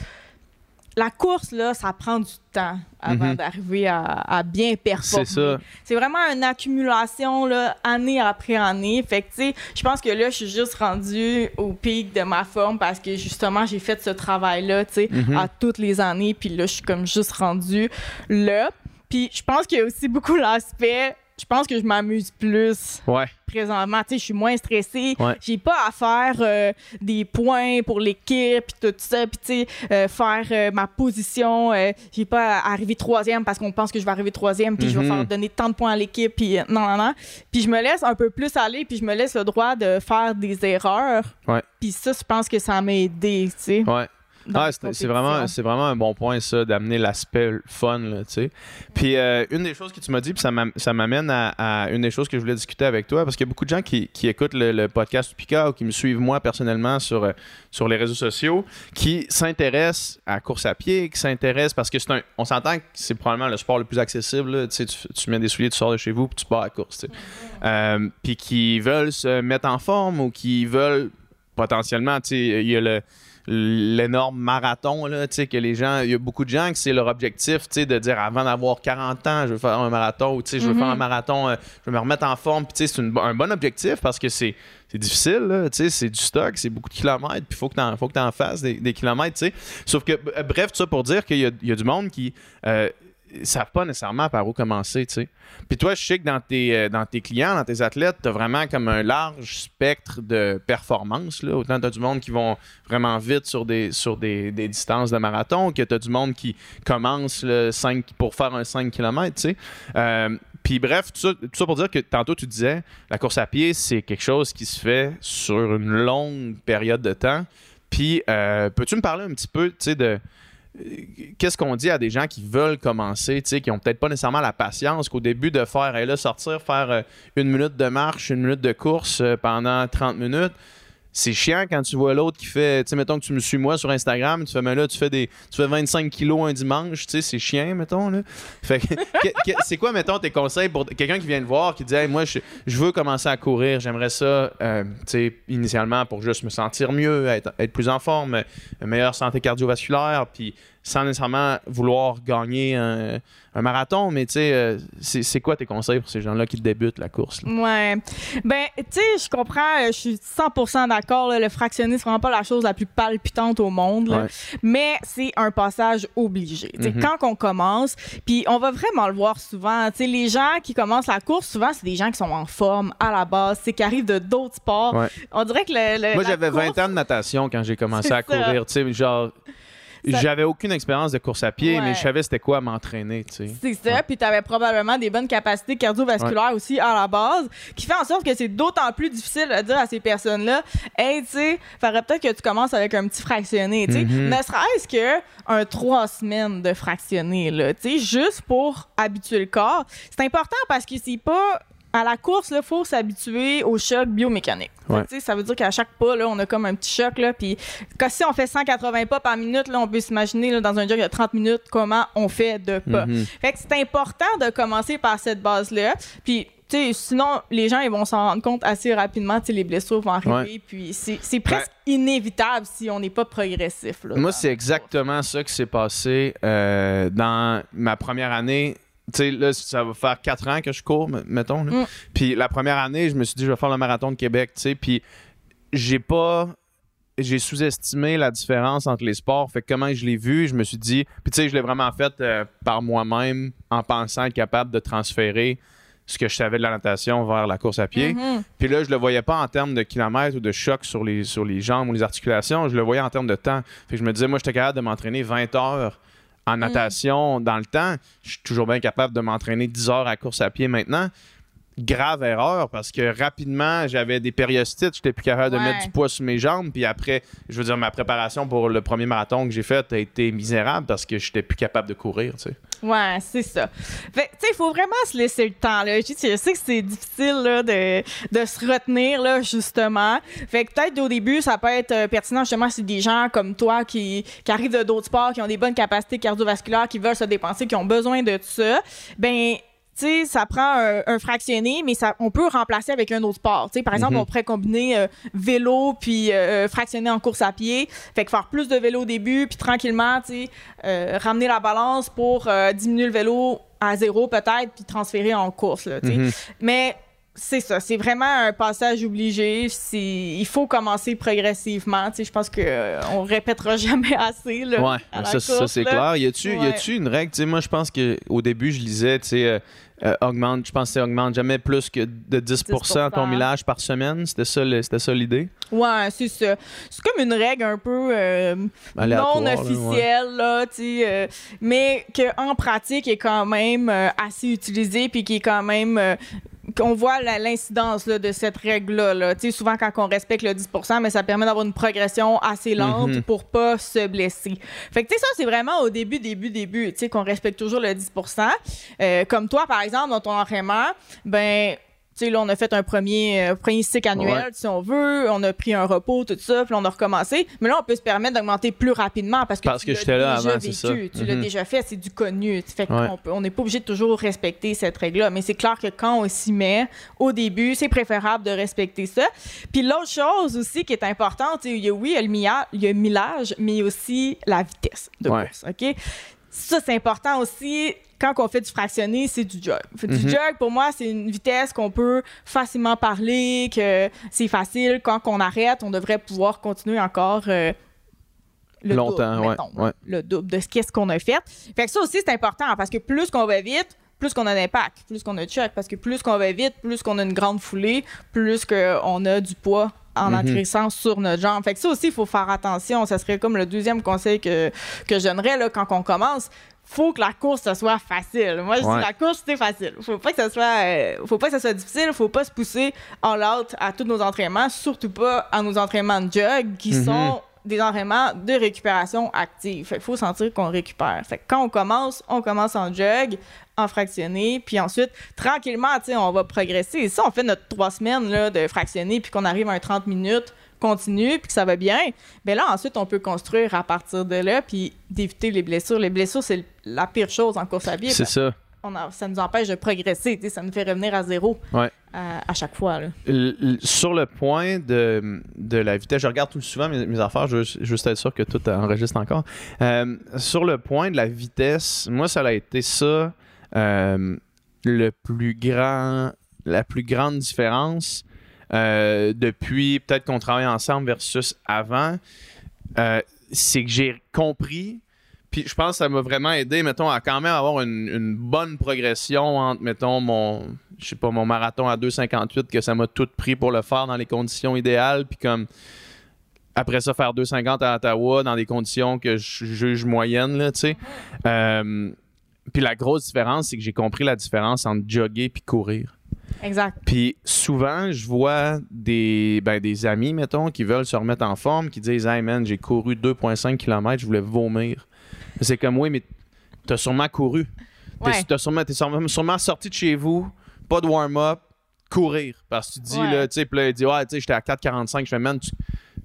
B: la course, là, ça prend du temps avant
A: Mhm.
B: d'arriver à, à bien performer.
A: C'est ça.
B: C'est vraiment une accumulation, là, année après année. Fait que, tu sais, je pense que là, je suis juste rendue au pic de ma forme parce que, justement, j'ai fait ce travail-là, tu sais,
A: Mhm.
B: à toutes les années. Puis là, je suis comme juste rendue là. Puis je pense qu'il y a aussi beaucoup l'aspect... Je pense que je m'amuse plus
A: Ouais.
B: présentement. Tu sais, je suis moins stressée.
A: Ouais.
B: J'ai pas à faire euh, des points pour l'équipe puis tout ça. Puis, tu sais, euh, faire euh, ma position. j'ai pas à arriver troisième parce qu'on pense que je vais arriver troisième puis je vais
A: Mhm.
B: faire donner tant de points à l'équipe. Puis, non, non, non. Puis, je me laisse un peu plus aller puis je me laisse le droit de faire des erreurs. Puis ça, je pense que ça m'a aidé, tu sais.
A: Ouais. Ah, c'est vraiment, c'est vraiment un bon point, ça, d'amener l'aspect fun, tu sais. Puis, euh, une des choses que tu m'as dit, puis ça m'am- ça m'amène à, à une des choses que je voulais discuter avec toi, parce qu'il y a beaucoup de gens qui, qui écoutent le, le podcast Pika ou qui me suivent moi personnellement sur, euh, sur les réseaux sociaux, qui s'intéressent à la course à pied, qui s'intéressent parce que c'est un. On s'entend que c'est probablement le sport le plus accessible, là, tu sais, tu, tu mets des souliers, tu sors de chez vous, puis tu pars à la course, tu sais. Euh, puis qui veulent se mettre en forme ou qui veulent potentiellement, tu sais, il y a le l'énorme marathon là, tu sais que les gens il y a beaucoup de gens que c'est leur objectif, tu sais de dire avant d'avoir 40 ans, je veux faire un marathon ou tu sais je veux
B: Mhm.
A: faire un marathon, euh, je veux me remettre en forme, puis tu sais c'est un bon objectif parce que c'est c'est difficile tu sais c'est du stock, c'est beaucoup de kilomètres, puis faut que t'en faut que t'en fasses des, des kilomètres, tu sais. Sauf que bref, tout ça pour dire qu'il y y a du monde qui euh, savent pas nécessairement par où commencer, tu. Puis toi, je sais que dans tes, euh, clients, dans tes athlètes, tu as vraiment comme un large spectre de performance. Là. Autant tu as du monde qui vont vraiment vite sur des, distances de marathon que tu as du monde qui commence le 5, pour faire un 5 km. Tu sais. Euh, puis bref, tout ça, pour dire que tantôt tu disais, la course à pied, c'est quelque chose qui se fait sur une longue période de temps. Puis euh, peux-tu me parler un petit peu tu de qu'est-ce qu'on dit à des gens qui veulent commencer, qui ont peut-être pas nécessairement la patience qu'au début de faire, hey, là, sortir, faire euh, une minute de marche, une minute de course euh, pendant 30 minutes. C'est chiant quand tu vois l'autre qui fait, tu sais, mettons que tu me suis moi sur Instagram, tu fais, mais là, tu fais des, tu fais 25 kilos un dimanche, tu sais, c'est chiant, mettons, là. Fait c'est quoi, mettons, tes conseils pour quelqu'un qui vient te voir, qui dit, hey, moi, je, veux commencer à courir, j'aimerais ça, euh, tu sais, initialement pour juste me sentir mieux, être, être plus en forme, une meilleure santé cardiovasculaire, puis sans nécessairement vouloir gagner un, un marathon, mais tu sais, euh, c'est c'est quoi tes conseils pour ces gens-là qui débutent la course? là?
B: Ouais. Ben, tu sais, je comprends, euh, je suis 100% d'accord. là, Le fractionner, c'est vraiment pas la chose la plus palpitante au monde. là.
A: Ouais.
B: Mais c'est un passage obligé. Tu sais,
A: Mhm.
B: Quand on commence, puis on va vraiment le voir souvent. Tu sais, les gens qui commencent la course, souvent, c'est des gens qui sont en forme à la base, c'est qui arrivent de d'autres sports.
A: Ouais.
B: On dirait que le. le-
A: Moi,
B: la
A: j'avais 20
B: course-
A: ans de natation quand j'ai commencé
B: C'est
A: à
B: ça.
A: courir. Tu sais, genre,
B: Ça-
A: j'avais aucune expérience de course à pied,
B: Ouais.
A: mais je savais c'était quoi m'entraîner, tu sais.
B: C'est ça, puis tu avais probablement des bonnes capacités cardiovasculaires aussi à la base, qui fait en sorte que c'est d'autant plus difficile de dire à ces personnes-là, hey, tu sais, faudrait peut-être que tu commences avec un petit fractionné, tu sais,
A: Mhm.
B: ne serait-ce que un trois semaines de fractionné, là, tu sais, juste pour habituer le corps. C'est important parce que c'est pas à la course, il faut s'habituer au choc biomécanique.
A: Ouais.
B: Ça veut dire qu'à chaque pas, là, on a comme un petit choc. Là, puis si on fait 180 pas par minute, là, on peut s'imaginer dans un jog de 30 minutes comment on fait de pas.
A: Mhm.
B: Fait que c'est important de commencer par cette base-là. Puis, sinon, les gens, ils vont s'en rendre compte assez rapidement. Tu sais, les blessures vont arriver.
A: Ouais.
B: Puis, c'est presque inévitable si on n'est pas progressif. Là,
A: Moi, c'est exactement ça qui s'est passé euh, dans ma première année. Tu sais, là, ça va faire quatre ans que je cours, mettons.
B: Mm.
A: Puis la première année, je me suis dit, je vais faire le marathon de Québec, tu sais. Puis j'ai pas. J'ai sous-estimé la différence entre les sports. Fait que comment je l'ai vu, je me suis dit. Puis tu sais, je l'ai vraiment fait euh, par moi-même en pensant être capable de transférer ce que je savais de la natation vers la course à pied.
B: Mhm.
A: Puis là, je le voyais pas en termes de kilomètres ou de choc sur les, sur les jambes ou les articulations. Je le voyais en termes de temps. Fait que je me disais, moi, j'étais capable de m'entraîner 20 heures en natation dans le temps. Je suis toujours bien capable de m'entraîner 10 heures à course à pied maintenant. Grave erreur parce que rapidement, j'avais des périostites. J'étais plus capable de mettre du poids sur mes jambes. Puis après, je veux dire, ma préparation pour le premier marathon que j'ai fait a été misérable parce que j'étais plus capable de courir, tu sais.
B: Ouais, c'est ça. Fait tu sais, il faut vraiment se laisser le temps, là. Je, je sais que c'est difficile, là, de, de se retenir, là, justement. Fait que peut-être au début, ça peut être euh, pertinent, justement, si des gens comme toi qui, qui arrivent de d'autres sports, qui ont des bonnes capacités cardiovasculaires, qui veulent se dépenser, qui ont besoin de ça, ben sais, ça prend un, un fractionné, mais ça, on peut remplacer avec un autre sport. Tu sais, par exemple,
A: Mhm.
B: on pourrait combiner euh, vélo puis euh, fractionner en course à pied. Fait que faire plus de vélo au début, puis tranquillement, tu sais, euh, ramener la balance pour euh, diminuer le vélo à zéro peut-être, puis transférer en course. Là.
A: Mhm.
B: Mais c'est ça, c'est vraiment un passage obligé. Il faut commencer progressivement. Tu sais, je pense qu'on on répétera jamais assez. Là,
A: Ouais,
B: à la
A: ça, c'est clair. Y a-tu,
B: Ouais.
A: une règle? Tu sais, moi, je pense qu'au début, je lisais, tu sais, euh, euh, augmente, je pense que c'est augmente jamais plus que de 10,
B: 10%.
A: ton millage par semaine. C'était ça, c'était ça l'idée?
B: Ouais, c'est ça. C'est comme une règle un peu euh, non
A: là, ouais.
B: officielle, là, tu sais, euh, mais qu'en pratique est quand même assez utilisée, puis qui est quand même. Qu'on voit l'incidence là, de cette règle-là. là. Tu sais, Souvent, quand on respecte le 10 mais ça permet d'avoir une progression assez lente
A: Mhm.
B: pour pas se blesser. Fait que, tu sais, ça, c'est vraiment au début, début, début, tu sais, qu'on respecte toujours le 10% Euh, Comme toi, par exemple, dans ton entraînement, ben... Tu sais, là, on a fait un premier, euh, premier cycle annuel,
A: Ouais.
B: si on veut. On a pris un repos, tout ça, puis on a recommencé. Mais là, on peut se permettre d'augmenter plus rapidement parce que,
A: Parce
B: tu
A: que
B: l'as
A: j'étais là
B: déjà
A: avant, c'est ça.
B: vécu. Tu l'as déjà fait, c'est du connu. Fait
A: Ouais.
B: qu'on peut- on n'est pas obligé de toujours respecter cette règle-là. Mais c'est clair que quand on s'y met au début, c'est préférable de respecter ça. Puis l'autre chose aussi qui est importante, il y a, oui, il y a le millage, mais aussi la vitesse de
A: Ouais.
B: course. OK? Ça, c'est important aussi. Quand on fait du fractionné, c'est du jog. Du
A: Mhm.
B: jog, pour moi, c'est une vitesse qu'on peut facilement parler, que c'est facile. Quand on arrête, on devrait pouvoir continuer encore euh, le
A: Longtemps,
B: double,
A: ouais,
B: mettons,
A: ouais.
B: le double de ce qu'est-ce qu'on a fait. Fait que ça aussi, c'est important parce que plus qu'on va vite, plus qu'on a d'impact, plus qu'on a de choc. Parce que plus qu'on va vite, plus qu'on a une grande foulée, plus qu'on a du poids en
A: Mhm.
B: atterrissant sur notre jambe. Fait que ça aussi, il faut faire attention. Ça serait comme le deuxième conseil que, que je donnerais là, quand on commence. Faut que la course, ça soit facile. Moi, je
A: Ouais.
B: dis la course, c'est facile. Faut pas que ça soit, euh, faut pas que ça soit difficile. Faut pas se pousser all out à tous nos entraînements, surtout pas à nos entraînements de jog qui
A: Mhm.
B: sont des entraînements de récupération active. Fait qu'il faut sentir qu'on récupère. Fait que quand on commence, on commence en jog, en fractionné, puis ensuite, tranquillement, on va progresser. Et ça, on fait notre trois semaines là, de fractionné, puis qu'on arrive à un 30 minutes continue, puis que ça va bien, ben là, ensuite, on peut construire à partir de là, puis d'éviter les blessures. Les blessures, c'est la pire chose en course à pied.
A: C'est ça.
B: a- ça nous empêche de progresser, ça nous fait revenir à zéro
A: Ouais.
B: à, à chaque fois. Là.
A: Sur le point de, de la vitesse, je regarde tout souvent mes, mes affaires, je veux juste être sûr que tout enregistre encore. Euh, sur le point de la vitesse, moi, ça a été ça euh, le plus grand, la plus grande différence euh, depuis peut-être qu'on travaille ensemble versus avant. Euh, c'est que j'ai compris, puis je pense que ça m'a vraiment aidé, mettons, à quand même avoir une, bonne progression entre, mettons, mon, je sais pas, mon marathon à 2,58 que ça m'a tout pris pour le faire dans les conditions idéales, puis comme après ça, faire 2,50 à Ottawa dans des conditions que je juge moyennes, là, tu sais. Euh, puis la grosse différence, c'est que j'ai compris la différence entre jogger puis courir.
B: Exact.
A: Puis souvent, je vois des, ben, des amis, mettons, qui veulent se remettre en forme, qui disent Hey man, j'ai couru 2,5 km, je voulais vomir. C'est comme Oui, mais t'as sûrement couru. T'es,
B: Ouais.
A: sûrement, sûrement, sûrement sorti de chez vous, pas de warm-up, courir. Parce que tu dis,
B: Ouais.
A: là, tu sais, puis là, il dit Ouais, tu sais, j'étais à 4,45. Je fais Man, tu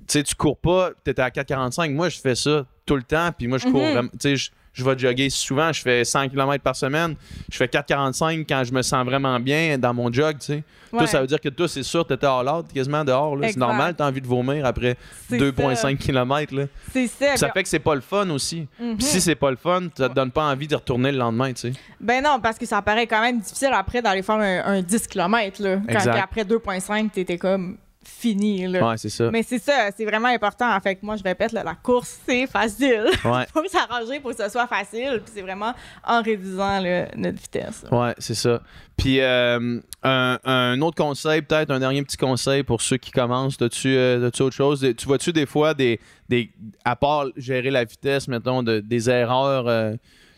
A: tu sais, tu cours pas, t'étais à 4,45. Moi, je fais ça tout le temps, puis moi, je cours
B: Mhm.
A: vraiment. Tu sais, je, vais jogger souvent, je fais 100 km par semaine. Je fais 4,45 quand je me sens vraiment bien dans mon jog, tu sais. Toi,
B: Ouais.
A: ça veut dire que toi, c'est sûr, t'étais all out, quasiment dehors. C'est normal, t'as envie de vomir après
B: C'est
A: 2,5 km.
B: C'est ça.
A: Ça
B: Puis-
A: fait que c'est pas le fun aussi.
B: Mhm.
A: Puis si c'est pas le fun, ça te donne pas envie de retourner le lendemain, tu sais.
B: Ben non, parce que ça paraît quand même difficile après d'aller faire un, un 10 km. Là, quand après 2,5, t'étais comme fini. Là.
A: Ouais, c'est ça.
B: Mais c'est ça, c'est vraiment important. En fait, moi, je répète, là, la course, c'est facile.
A: Ouais.
B: faut s'arranger pour que ce soit facile. Puis c'est vraiment en réduisant là, notre vitesse.
A: Ouais, c'est ça. Puis euh, un, un autre conseil, peut-être un dernier petit conseil pour ceux qui commencent, as-tu euh, autre chose? Tu vois-tu des fois des, des à part gérer la vitesse, mettons, de, des erreurs, euh,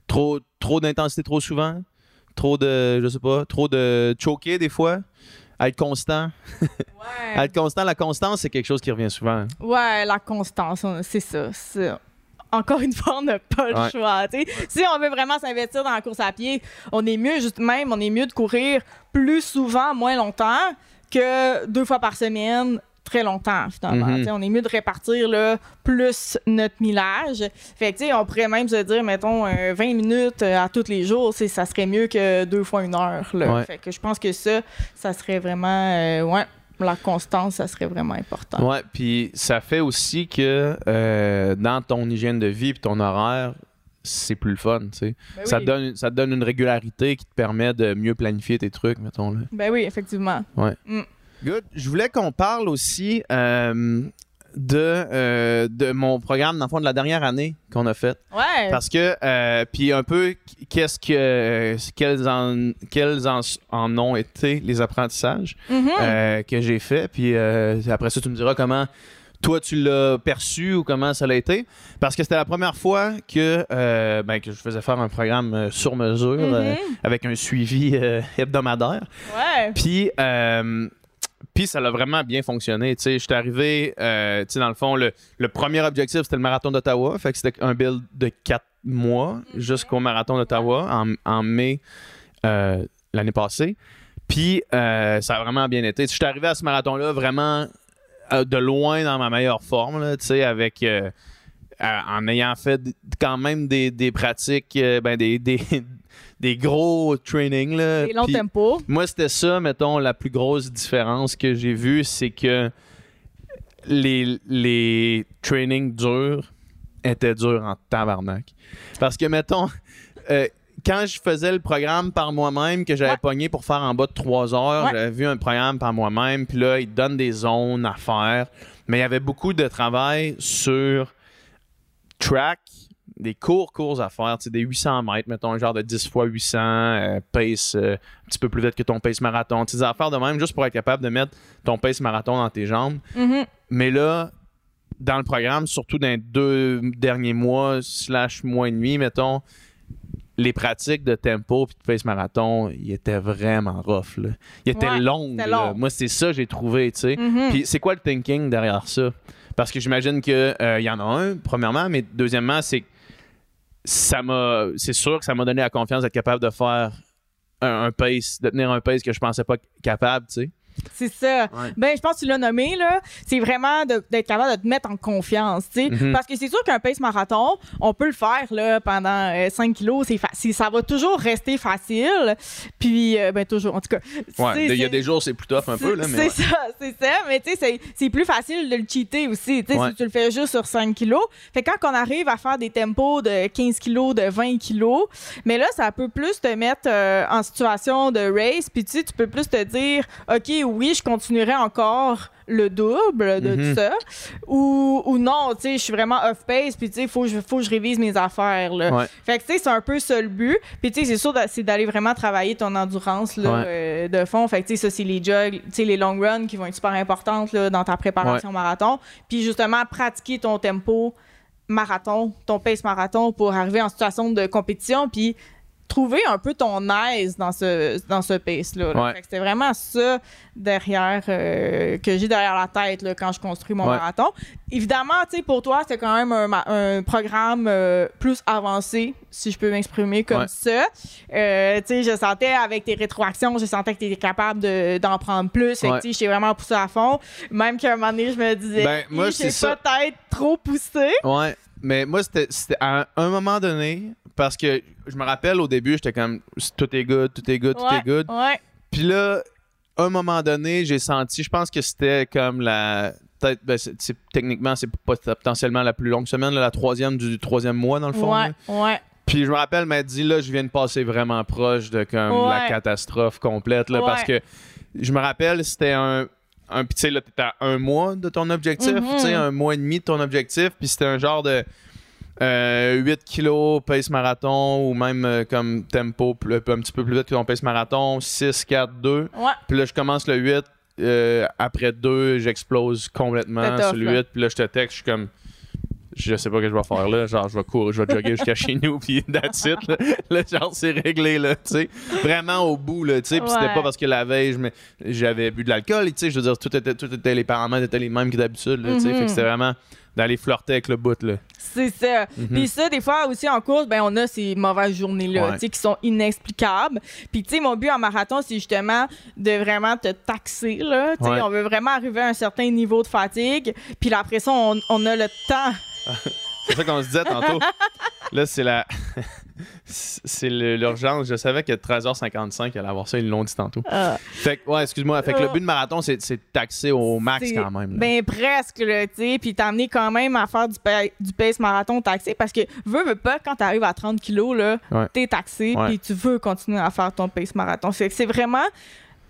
A: trop, trop d'intensité trop souvent? Trop de, je sais pas, trop de choquer des fois? À être constant?
B: Ouais.
A: À être constant, la constance, c'est quelque chose qui revient souvent.
B: Ouais, la constance, on- c'est ça. c'est- Encore une fois, on n'a pas le
A: Ouais.
B: choix. Si on veut vraiment s'investir dans la course à pied, on est mieux, juste même, on est mieux de courir plus souvent, moins longtemps que deux fois par semaine, très longtemps, finalement.
A: Mhm.
B: On est mieux de répartir là, plus notre millage. Fait que, tu sais, on pourrait même se dire, mettons, euh, 20 minutes euh, à tous les jours, ça serait mieux que deux fois une heure. Là.
A: Ouais.
B: Fait que je pense que ça, ça serait vraiment. euh, ouais, la constance, ça serait vraiment important.
A: Ouais, puis ça fait aussi que euh, dans ton hygiène de vie et ton horaire, c'est plus le fun, tu sais.
B: Ben
A: ça,
B: oui.
A: te donne, ça te donne une régularité qui te permet de mieux planifier tes trucs, mettons. Là.
B: Ben oui, effectivement.
A: Good. Je voulais qu'on parle aussi euh, de, euh, de mon programme, dans le fond, de la dernière année qu'on a fait.
B: Ouais.
A: Parce que, euh, puis un peu, qu'est-ce que, quels, en, quels en, en ont été les apprentissages
B: Mhm.
A: que j'ai fait. Puis euh, après ça, tu me diras comment toi, tu l'as perçu ou comment ça a été? Parce que c'était la première fois que, euh, ben, que je faisais faire un programme euh, sur mesure euh,
B: Mhm.
A: avec un suivi hebdomadaire.
B: Ouais.
A: Puis, puis ça a vraiment bien fonctionné. Tu sais, j'étais arrivé, euh, tu sais, dans le fond, le, le premier objectif, c'était le marathon d'Ottawa. Fait que c'était un build de quatre mois jusqu'au marathon d'Ottawa en, en mai euh, l'année passée. Puis, euh, ça a vraiment bien été. Je suis arrivé à ce marathon-là vraiment de loin dans ma meilleure forme, là, tu sais, avec... en ayant fait quand même des, des pratiques, ben des, des, des gros trainings. Là.
B: Les longs tempos.
A: moi, c'était ça, mettons, la plus grosse différence que j'ai vue, c'est que les, les trainings durs étaient durs en tabarnak. Parce que, mettons, euh, quand je faisais le programme par moi-même, que j'avais
B: Ouais.
A: pogné pour faire en bas de 3 heures,
B: Ouais.
A: j'avais vu un programme par moi-même, puis là, ils te donnent des zones à faire. Mais il y avait beaucoup de travail sur track, des courts, courts à faire, tu sais, des 800 mètres, mettons, un genre de 10 fois 800, euh, pace euh, un petit peu plus vite que ton pace marathon. Des affaires de même, juste pour être capable de mettre ton pace marathon dans tes jambes.
B: Mhm.
A: Mais là, dans le programme, surtout dans les deux derniers mois, slash mois et demi, mettons, les pratiques de tempo puis de pace marathon, ils étaient vraiment rough. Là. Ils étaient
B: Ouais,
A: longues.
B: c'était
A: là.
B: long.
A: Moi, c'est ça que j'ai trouvé, tu sais.
B: Mhm.
A: Puis c'est quoi le thinking derrière ça? Parce que j'imagine qu'il y en a un, premièrement, mais deuxièmement, c'est ça m'a. C'est sûr que ça m'a donné la confiance d'être capable de faire un, pace, de tenir un pace que je pensais pas capable, tu sais.
B: C'est ça.
A: Ouais.
B: Ben, je pense que tu l'as nommé, là. C'est vraiment d'être capable de te mettre en confiance, tu sais.
A: Mhm.
B: Parce que c'est sûr qu'un pace marathon, on peut le faire, là, pendant euh, 5 kilos. C'est ça va toujours rester facile. Puis, euh, ben, toujours, en tout cas.
A: Ouais, il y a des jours, c'est plus tough un peu, là.
B: C'est
A: ouais.
B: ça, c'est ça. Mais tu sais, c'est- plus facile de le cheater aussi. Tu sais, si tu le fais juste sur 5 kilos. Fait que quand on arrive à faire des tempos de 15 kilos, de 20 kilos, mais là, ça peut plus te mettre euh, en situation de race. Puis tu sais, tu peux plus te dire, OK, oui, je continuerai encore le double de
A: Mhm.
B: tout ça. Ou, ou non, tu sais, je suis vraiment off-pace. Puis tu sais, il faut, que je- faut que je révise mes affaires. Là.
A: Ouais.
B: Fait que, tu sais, c'est un peu ça le but. Puis, tu sais, c'est sûr, c'est d'aller vraiment travailler ton endurance là,
A: Ouais.
B: euh, de fond. Fait que, tu sais, ça, c'est les jogs, tu sais, les long runs qui vont être super importantes là, dans ta préparation marathon. Puis, justement, pratiquer ton tempo marathon, ton pace marathon pour arriver en situation de compétition. Puis, trouver un peu ton aise dans ce, dans ce pace-là. là.
A: Ouais.
B: C'est vraiment ça derrière euh, que j'ai derrière la tête là, quand je construis mon
A: Ouais.
B: marathon. Évidemment, pour toi, c'est quand même un, programme euh, plus avancé, si je peux m'exprimer comme
A: Ouais.
B: ça. Euh, je sentais avec tes rétroactions, je sentais que tu étais capable de- d'en prendre plus. Fait que, j'étais vraiment poussé à fond. Même qu'à un moment donné, je me disais,
A: Ben, moi,
B: j'ai
A: ça.
B: peut-être trop poussé.
A: Ouais, mais moi, c'était à un moment donné, parce que je me rappelle au début, j'étais comme tout est good, tout est good, tout
B: Ouais,
A: est good.
B: Ouais.
A: Puis là, à un moment donné, j'ai senti, je pense que c'était comme la. Peut-être, ben, techniquement, c'est potentiellement la plus longue semaine, là, la troisième du troisième mois, dans le fond.
B: Ouais,
A: là.
B: ouais.
A: Puis je me rappelle, elle m'a dit, là, je viens de passer vraiment proche de comme
B: Ouais.
A: la catastrophe complète, là, parce que je me rappelle, c'était un. Un puis tu sais, là, t'étais à un mois de ton objectif,
B: Mhm.
A: tu sais, un mois et demi de ton objectif, puis c'était un genre de. euh, 8 kilos pace marathon ou même euh, comme tempo plus- un petit peu plus vite que ton pace marathon 6, 4, 2
B: Ouais.
A: puis là je commence le 8 euh, après 2 j'explose complètement sur le
B: là.
A: 8 puis là je te texte je suis comme je sais pas ce que je vais faire là genre je vais courir je vais jogger jusqu'à chez nous puis that's it là, Là, genre c'est réglé là tu sais vraiment au bout là tu sais puis c'était
B: Ouais.
A: pas parce que la veille j'avais bu de l'alcool tu sais je veux dire tout était tout était les paramètres étaient les mêmes que d'habitude là, tu sais
B: Mhm.
A: fait que c'était vraiment d'aller flirter avec le bout là
B: C'est ça.
A: Mhm.
B: Puis ça, des fois aussi en course, ben on a ces mauvaises journées-là,
A: Ouais.
B: tu sais, qui sont inexplicables. Puis tu sais, mon but en marathon, c'est justement de vraiment te taxer, là. Tu sais,
A: Ouais.
B: on veut vraiment arriver à un certain niveau de fatigue. Puis là, après ça, on, on a le temps.
A: C'est ça qu'on se disait tantôt. Là, c'est la. c'est l'urgence. Je savais que 13h55, il allait avoir ça, ils l'ont dit tantôt.
B: Euh,
A: Fait que, ouais, excuse-moi. Fait que le but de marathon, c'est de taxer au max quand même. là.
B: Ben presque, là, tu sais. Puis t'amener quand même à faire du, pa- du pace marathon taxé. Parce que, veux, veux pas, quand t'arrives à 30 kilos, là,
A: Ouais.
B: t'es taxé. Puis tu veux continuer à faire ton pace marathon. C'est vraiment...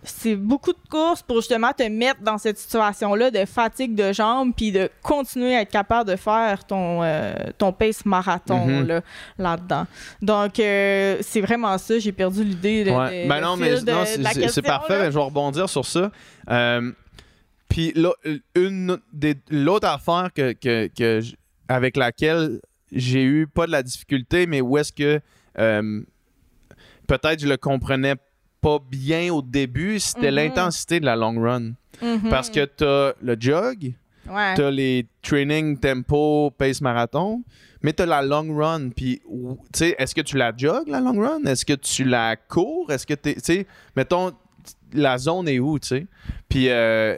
B: C'est beaucoup de courses pour justement te mettre dans cette situation-là de fatigue de jambes puis de continuer à être capable de faire ton, euh, ton pace marathon
A: Mhm.
B: là, là-dedans. Donc, euh, c'est vraiment ça. J'ai perdu l'idée de,
A: Ouais.
B: de-
A: Ben non, mais
B: de-
A: c'est- parfait.
B: là.
A: mais je vais rebondir sur ça. Euh, Puis là, une des- l'autre affaire que, que, que j- avec laquelle j'ai eu pas de la difficulté, mais où est-ce que peut-être je le comprenais pas bien au début, c'était
B: Mhm.
A: l'intensité de la long run.
B: Mhm.
A: Parce que t'as le jog,
B: Ouais.
A: t'as les training tempo, pace marathon, mais t'as la long run. Puis, tu sais, est-ce que tu la jogues, la long run? Est-ce que tu la cours? Est-ce que tu sais, mettons, la zone est où, tu sais? Puis, euh,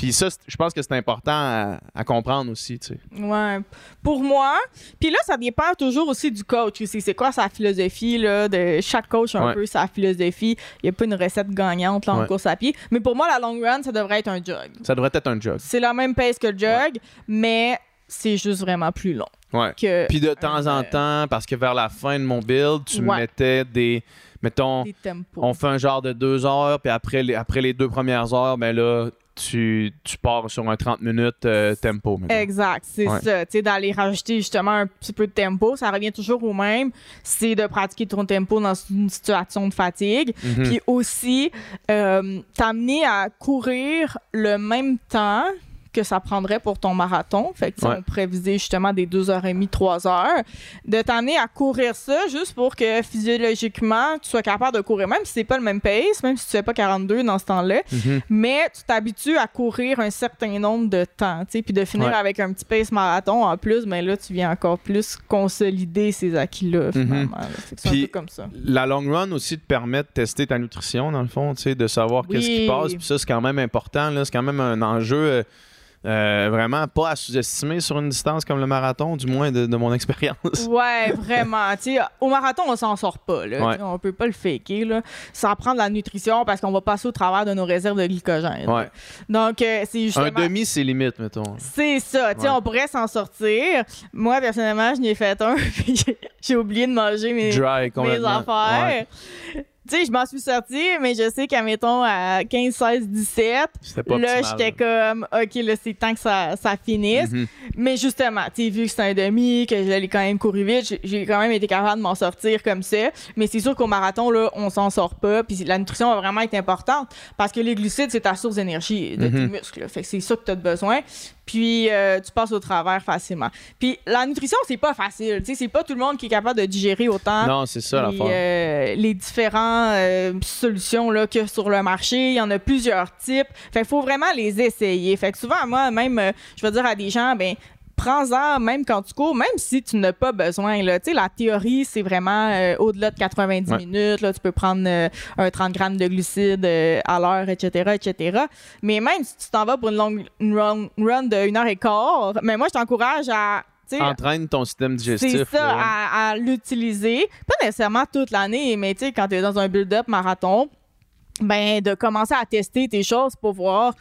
A: puis ça, je pense que c'est important à, à comprendre aussi, tu sais.
B: Ouais. Pour moi, puis là, ça dépend toujours aussi du coach aussi. C'est quoi sa philosophie, là, de chaque coach a un
A: Ouais.
B: peu sa philosophie? Il n'y a pas une recette gagnante, là, en
A: Ouais.
B: course à pied. Mais pour moi, la long run, ça devrait être un jog.
A: Ça devrait être un jog.
B: C'est la même pace que le jog, mais c'est juste vraiment plus long
A: Ouais.
B: que
A: Puis de temps en
B: Euh,
A: temps, parce que vers la fin de mon build, tu
B: Ouais.
A: mettais des. Mettons,
B: des
A: on fait un genre de deux heures, puis après les, après les deux premières heures, ben là, tu, tu pars sur un 30 minutes euh, tempo.
B: Exact, c'est
A: Ouais.
B: ça. Tu sais, d'aller rajouter justement un petit peu de tempo, ça revient toujours au même. C'est de pratiquer ton tempo dans une situation de fatigue.
A: Mhm.
B: Puis aussi, euh, t'amener à courir le même temps que ça prendrait pour ton marathon. Fait que,
A: Ouais.
B: on viser justement des 2h30, 3 heures. De t'amener à courir ça juste pour que physiologiquement, tu sois capable de courir, même si c'est pas le même pace, même si tu fais pas 42 dans ce temps-là.
A: Mhm.
B: Mais tu t'habitues à courir un certain nombre de temps, tu sais, puis de finir
A: Ouais.
B: avec un petit pace marathon en plus, mais là, tu viens encore plus consolider ces acquis-là, finalement. là. Fait que C'est un peu comme ça.
A: La long run aussi te permet de tester ta nutrition, dans le fond, tu sais, de savoir qu'est-ce qui passe. Puis ça, c'est quand même important. là. C'est quand même un enjeu euh, euh, vraiment pas à sous-estimer sur une distance comme le marathon, du moins de, de mon expérience.
B: Ouais, vraiment. Au marathon, on s'en sort pas. Là.
A: Ouais.
B: On peut pas le faker. Là. Ça prend de la nutrition parce qu'on va passer au travers de nos réserves de glycogène.
A: Ouais.
B: Donc, euh, c'est justement...
A: Un demi, c'est limite, mettons.
B: C'est ça,
A: Ouais.
B: on pourrait s'en sortir. Moi, personnellement, je n'ai fait un, j'ai- oublié de manger mes,
A: Dry,
B: mes affaires.
A: Ouais.
B: Tu sais, je m'en suis sortie, mais je sais qu'à, mettons, à 15, 16, 17,
A: C'était pas
B: là, j'étais comme, OK, là, c'est temps que ça, ça finisse.
A: Mhm.
B: Mais justement, tu sais, vu que c'est un demi, que j'allais quand même courir vite, j'ai- quand même été capable de m'en sortir comme ça. Mais c'est sûr qu'au marathon, là, on s'en sort pas. Puis la nutrition va vraiment être importante parce que les glucides, c'est ta source d'énergie de tes
A: Mhm.
B: muscles. là. Fait que c'est ça que tu as besoin. Puis euh, tu passes au travers facilement. Puis la nutrition, c'est pas facile. Tu sais, c'est pas tout le monde qui est capable de digérer autant
A: Non, c'est ça
B: les,
A: l'affaire.
B: euh, les différents euh, solutions là, qu'il y a sur le marché. Il y en a plusieurs types. Fait qu'il faut vraiment les essayer. Fait que souvent, moi, même, je vais dire à des gens, ben prends-en même quand tu cours, même si tu n'as pas besoin. Là. La théorie, c'est vraiment euh, au-delà de 90
A: Ouais.
B: minutes. Là, tu peux prendre euh, un 30 grammes de glucides euh, à l'heure, etc., etc. Mais même si tu t'en vas pour une longue une run, run de 1 heure et quart, mais moi, je t'encourage à...
A: Entraîne ton système digestif.
B: c'est ça,
A: ouais.
B: à, à l'utiliser. Pas nécessairement toute l'année, mais tu sais, quand tu es dans un build-up marathon, ben, de commencer à tester tes choses pour voir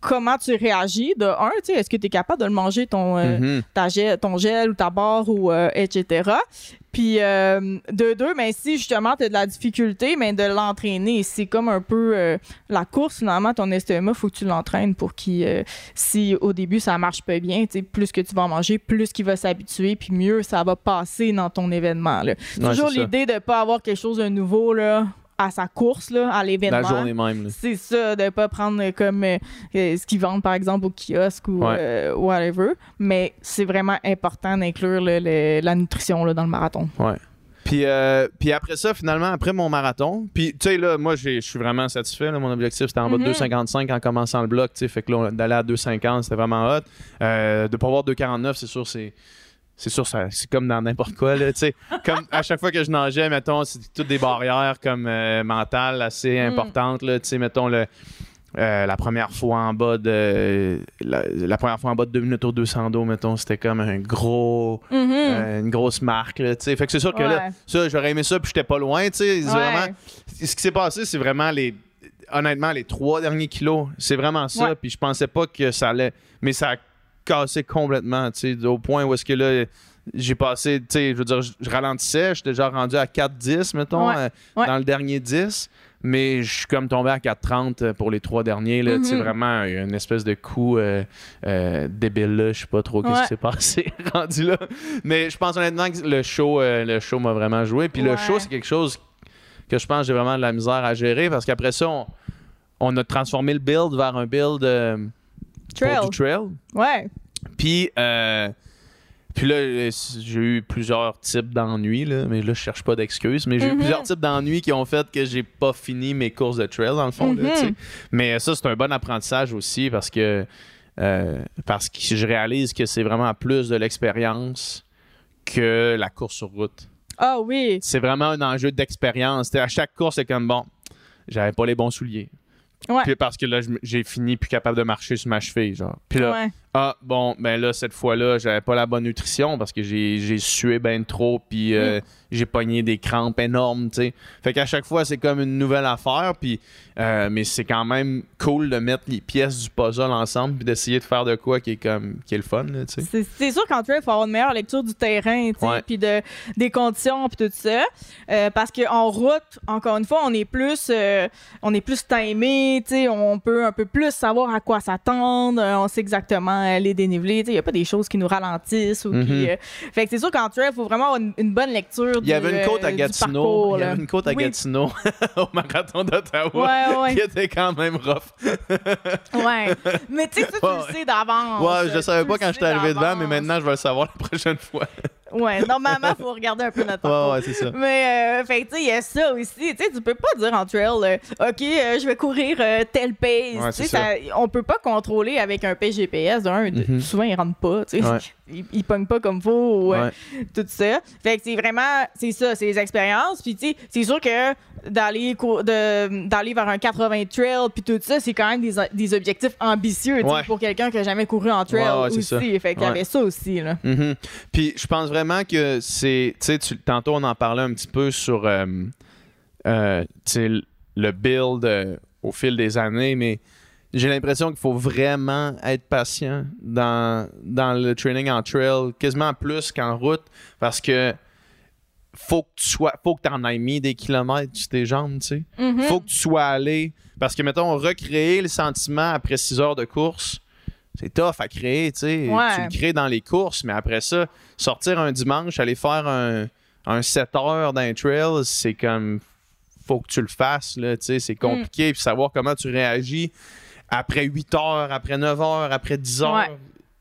B: comment tu réagis. De un, tu sais, est-ce que tu es capable de le manger, ton, euh,
A: Mhm.
B: ta gel, ton gel ou ta barre, ou, euh, etc. Puis, euh, de deux, ben, si justement tu as de la difficulté, mais de l'entraîner. C'est comme un peu la course, finalement, ton estomac, faut que tu l'entraînes pour qu'il, si au début ça marche pas bien, tu sais, plus que tu vas en manger, plus qu'il va s'habituer, puis mieux ça va passer dans ton événement. Là.
A: Ouais,
B: Toujours l'idée de pas avoir quelque chose de nouveau là, à sa course, là, à l'événement.
A: La journée même.
B: C'est ça, de pas prendre euh, comme euh, euh, ce qu'ils vendent par exemple au kiosque ou
A: Ouais.
B: euh, whatever. Mais c'est vraiment important d'inclure la nutrition là, dans le marathon.
A: Puis, euh, puis après ça, finalement, après mon marathon, puis tu sais, là, moi, je suis vraiment satisfait. là. mon objectif, c'était en bas de
B: Mhm.
A: 2,55 en commençant le bloc. tu sais, Fait que là, d'aller à 2,50, c'était vraiment hot. De pas avoir 2,49, c'est sûr, c'est. C'est sûr, c'est comme dans n'importe quoi. Là, comme à chaque fois que je nageais, mettons, c'est toutes des barrières comme euh, mentales assez
B: Mm.
A: importantes. Là, mettons, le, euh, la première fois en bas de la, la première fois en bas de 2 minutes au 200 d'eau, mettons, c'était comme un gros euh, une grosse marque. Là, fait que c'est sûr que là, ça, j'aurais aimé ça, puis j'étais pas loin. tu sais. C'est
B: Ouais.
A: Vraiment, ce qui s'est passé, c'est vraiment les. Honnêtement, les trois derniers kilos, c'est vraiment ça.
B: Ouais.
A: Puis je pensais pas que ça allait. Mais ça a cassé complètement, tu sais, au point où est-ce que là, j'ai passé, tu sais, je veux dire, je je ralentissais, j'étais déjà rendu à 4-10, mettons,
B: Ouais.
A: euh,
B: Ouais.
A: dans le dernier 10. Mais je suis comme tombé à 4,30 pour les trois derniers. Là,
B: Mhm.
A: vraiment une espèce de coup euh, euh, débile. Là. Je sais pas trop
B: Ouais.
A: qui s'est passé rendu là. Mais je pense honnêtement que le show, euh, le show m'a vraiment joué. Puis le show, c'est quelque chose que je pense que j'ai vraiment de la misère à gérer parce qu'après ça, on, on a transformé le build vers un build euh,
B: Trail.
A: pour du trail.
B: Ouais.
A: Puis, euh, puis là, euh, j'ai eu plusieurs types d'ennuis, là, mais là, je cherche pas d'excuses, mais j'ai eu
B: Mhm.
A: plusieurs types d'ennuis qui ont fait que j'ai pas fini mes courses de trail, dans le fond. là,
B: Mhm.
A: mais ça, c'est un bon apprentissage aussi parce que, euh, parce que je réalise que c'est vraiment plus de l'expérience que la course sur route.
B: Ah oui.
A: C'est vraiment un enjeu d'expérience. À chaque course, c'est comme bon, j'avais pas les bons souliers.
B: Ouais.
A: Puis parce que là, j'ai fini plus capable de marcher sur ma cheville, genre. Puis là,
B: Ouais.
A: Ah, bon, ben là, cette fois-là, j'avais pas la bonne nutrition parce que j'ai sué ben trop, puis euh, j'ai pogné des crampes énormes, tu sais. Fait qu'à chaque fois, c'est comme une nouvelle affaire, puis... euh, mais c'est quand même cool de mettre les pièces du puzzle ensemble puis d'essayer de faire de quoi qui est comme... qui est le fun, tu sais.
B: C'est sûr qu'en trail, il faut avoir une meilleure lecture du terrain, tu sais, puis de, des conditions, puis tout ça. Euh, parce qu'en route, encore une fois, on est plus, on est plus timé, tu sais, on peut un peu plus savoir à quoi s'attendre, on sait exactement euh, les dénivelés, tu sais, il n'y a pas des choses qui nous ralentissent ou
A: Mhm.
B: qui... euh, fait que c'est sûr qu'en trail, il faut vraiment avoir une, une bonne lecture
A: Il y avait une côte
B: euh,
A: à
B: du
A: Gatineau, il y avait une côte à
B: Oui.
A: Gatineau au marathon d'Ottawa
B: Ouais, ouais.
A: qui était quand même rough.
B: Ouais. Mais tu sais, tu le sais d'avance.
A: Ouais, je le savais
B: Tu
A: pas quand j'étais arrivé devant, mais maintenant, je vais le savoir la prochaine fois.
B: Ouais, normalement, il faut regarder un peu notre
A: Ouais,
B: parcours.
A: ouais, c'est ça.
B: Mais, euh, fait tu sais, il y a ça aussi. Tu sais, tu peux pas dire en trail, euh, OK, euh, je vais courir euh, telle pace.
A: Ouais,
B: Tu sais, on peut pas contrôler avec un pace GPS. D'un, de-
A: Mhm.
B: souvent, ils rentrent pas. Tu sais,
A: Ouais.
B: Ils, ils pognent pas comme faut. ou, euh,
A: Ouais.
B: tout ça. Fait que c'est vraiment, c'est ça, c'est les expériences. Puis, tu sais, c'est sûr que d'aller, cou- de- d'aller vers un 80 trail, puis tout ça, c'est quand même des, des objectifs ambitieux,
A: Ouais.
B: pour quelqu'un qui a jamais couru en trail
A: Ouais,
B: aussi.
A: ça.
B: Fait qu'il y avait ça aussi, là.
A: Mhm. Puis je pense vraiment que c'est. Tu sais, tantôt on en parlait un petit peu sur euh, euh, tu sais, le build au fil des années, mais j'ai l'impression qu'il faut vraiment être patient dans, dans le training en trail, quasiment plus qu'en route, parce que faut que tu sois, faut que en aies mis des kilomètres sur tes jambes, tu sais.
B: Mhm.
A: faut que tu sois allé. Parce que, mettons, recréer le sentiment après 6 heures de course, c'est tough à créer, tu sais.
B: Ouais.
A: Tu le crées dans les courses, mais après ça, sortir un dimanche, aller faire un, un 7 heures d'un trail, c'est comme. Faut que tu le fasses, là, tu sais. C'est compliqué. Puis savoir comment tu réagis après 8 heures, après 9 heures, après 10 heures.
B: Ouais.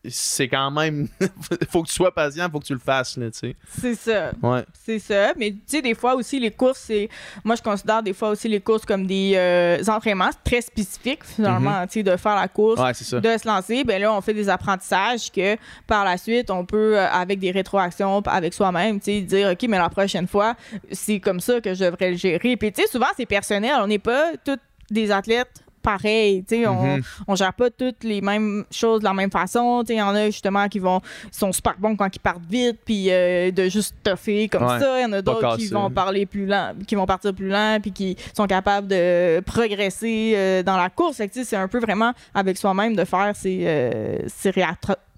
A: C'est quand même. faut que tu sois patient, faut que tu le fasses, là, tu sais.
B: C'est ça.
A: Ouais.
B: C'est ça. Mais tu sais, des fois aussi, les courses, c'est. Moi, je considère des fois aussi les courses comme des euh, entraînements très spécifiques, finalement, tu sais, de faire la course.
A: Ouais.
B: De se lancer, ben là, on fait des apprentissages que par la suite, on peut, euh, avec des rétroactions, avec soi-même, tu sais, dire, OK, mais la prochaine fois, c'est comme ça que je devrais le gérer. Puis, tu sais, souvent, c'est personnel. On n'est pas tous des athlètes pareils, tu sais, on,
A: Mhm.
B: on gère pas toutes les mêmes choses de la même façon. Tu sais, il y en a justement qui vont sont super bons quand ils partent vite, puis euh, de juste toffer comme
A: Ouais.
B: ça. Il y en a d'autres qui vont parler plus lent, qui vont partir plus lent, puis qui sont capables de progresser euh, dans la course. Tu sais, c'est un peu vraiment avec soi-même de faire ces, euh, ces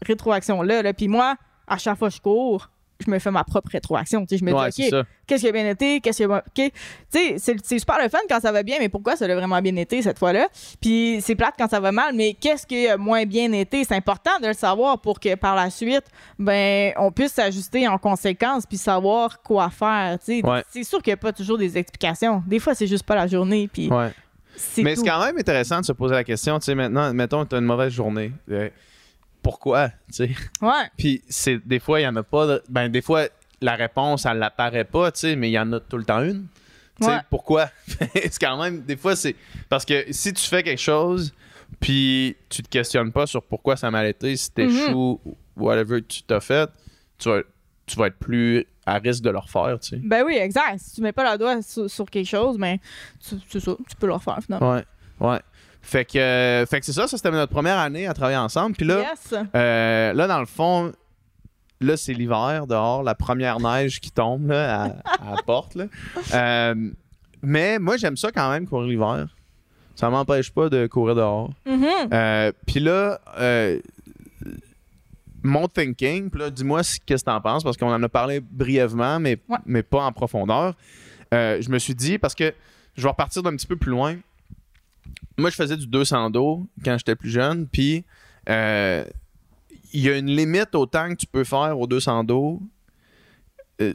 B: rétroactions-là. Là. Puis moi, à chaque fois que je cours, je me fais ma propre rétroaction. Tu sais, je me
A: Ouais,
B: dis, OK, qu'est-ce qui a bien été, qu'est-ce qui a. Tu sais, c'est c'est super le fun quand ça va bien, mais pourquoi ça a vraiment bien été cette fois-là? Puis c'est plate quand ça va mal, mais qu'est-ce qui a moins bien été? C'est important de le savoir pour que par la suite, ben, on puisse s'ajuster en conséquence puis savoir quoi faire. tu sais.
A: Ouais.
B: C'est sûr qu'il n'y a pas toujours des explications. Des fois, c'est juste pas la journée, puis
A: Ouais. Mais c'est quand même intéressant de se poser la question, tu sais, maintenant, mettons, tu as une mauvaise journée. Pourquoi, tu sais?
B: Ouais.
A: Puis c'est des fois, il y en a pas. de- ben, des fois, la réponse, elle l'apparaît pas, tu sais, mais il y en a tout le temps une. Tu sais,
B: Ouais.
A: pourquoi? c'est quand même, des fois, c'est. Parce que si tu fais quelque chose, puis tu te questionnes pas sur pourquoi ça a mal été, si t'échoues, ou whatever tu t'as fait, tu vas, tu vas être plus à risque de le refaire, tu sais.
B: Ben oui, exact. Si tu mets pas la doigt sur, sur quelque chose, ben, tu- c'est ça, tu peux le refaire finalement.
A: Ouais, ouais. Fait que, euh, fait que c'est ça, ça c'était notre première année à travailler ensemble. Puis là,
B: Yes.
A: Euh, là, dans le fond, là, c'est l'hiver dehors, la première neige qui tombe là, à, à la porte. là. Euh, mais moi, j'aime ça quand même courir l'hiver. Ça m'empêche pas de courir dehors.
B: Mhm.
A: Euh, puis là, euh, mon thinking, puis là, dis-moi si- qu'est-ce que t'en penses, parce qu'on en a parlé brièvement, mais,
B: Ouais.
A: mais pas en profondeur. Je me suis dit, parce que je vais repartir d'un petit peu plus loin. Moi, je faisais du 200 dos quand j'étais plus jeune, puis euh, il y a une limite au temps que tu peux faire au 200 dos. Euh,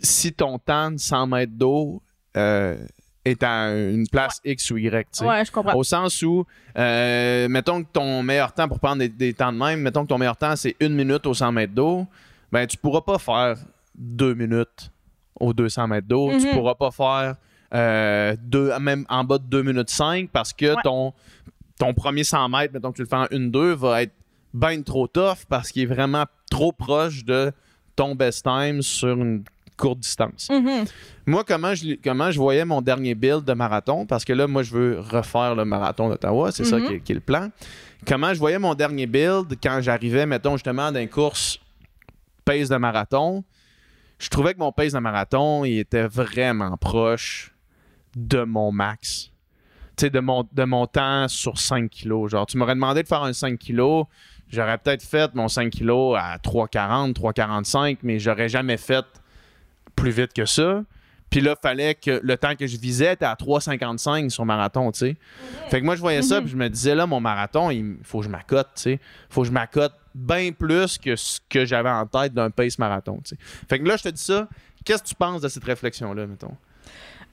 A: si ton temps de 100 mètres d'eau euh, est à une place X ou Y.
B: Ouais, je comprends.
A: Au sens où, euh, mettons que ton meilleur temps pour prendre des, des temps de même, mettons que ton meilleur temps c'est une minute au 100 mètres d'eau, ben tu pourras pas faire deux minutes aux 200 mètres d'eau. Tu
B: Mhm.
A: pourras pas faire euh, deux, même en bas de 2 minutes 5 parce que
B: Ouais.
A: ton, ton premier 100 mètres, mettons que tu le fais en 1-2, va être bien trop tough parce qu'il est vraiment trop proche de ton best time sur une courte distance.
B: Mhm.
A: Moi, comment je, comment je voyais mon dernier build de marathon, parce que là, moi, je veux refaire le marathon d'Ottawa, c'est ça
B: Mhm.
A: qui est, qui est le plan. Comment je voyais mon dernier build quand j'arrivais, mettons, justement, d'un course pace de marathon, je trouvais que mon pace de marathon, il était vraiment proche de mon max. Tu sais, de mon, de mon temps sur 5 kilos. Genre, tu m'aurais demandé de faire un 5 kilos, j'aurais peut-être fait mon 5 kilos à 3,40, 3,45, mais j'aurais jamais fait plus vite que ça. Puis là, fallait que le temps que je visais était à 3,55 sur marathon, tu sais. Fait que moi, je voyais ça,
B: Mhm.
A: puis je me disais, là, mon marathon, il faut que je m'accote, tu sais. faut que je m'accote bien plus que ce que j'avais en tête d'un pace marathon, tu sais. Fait que là, je te dis ça. Qu'est-ce que tu penses de cette réflexion-là, mettons?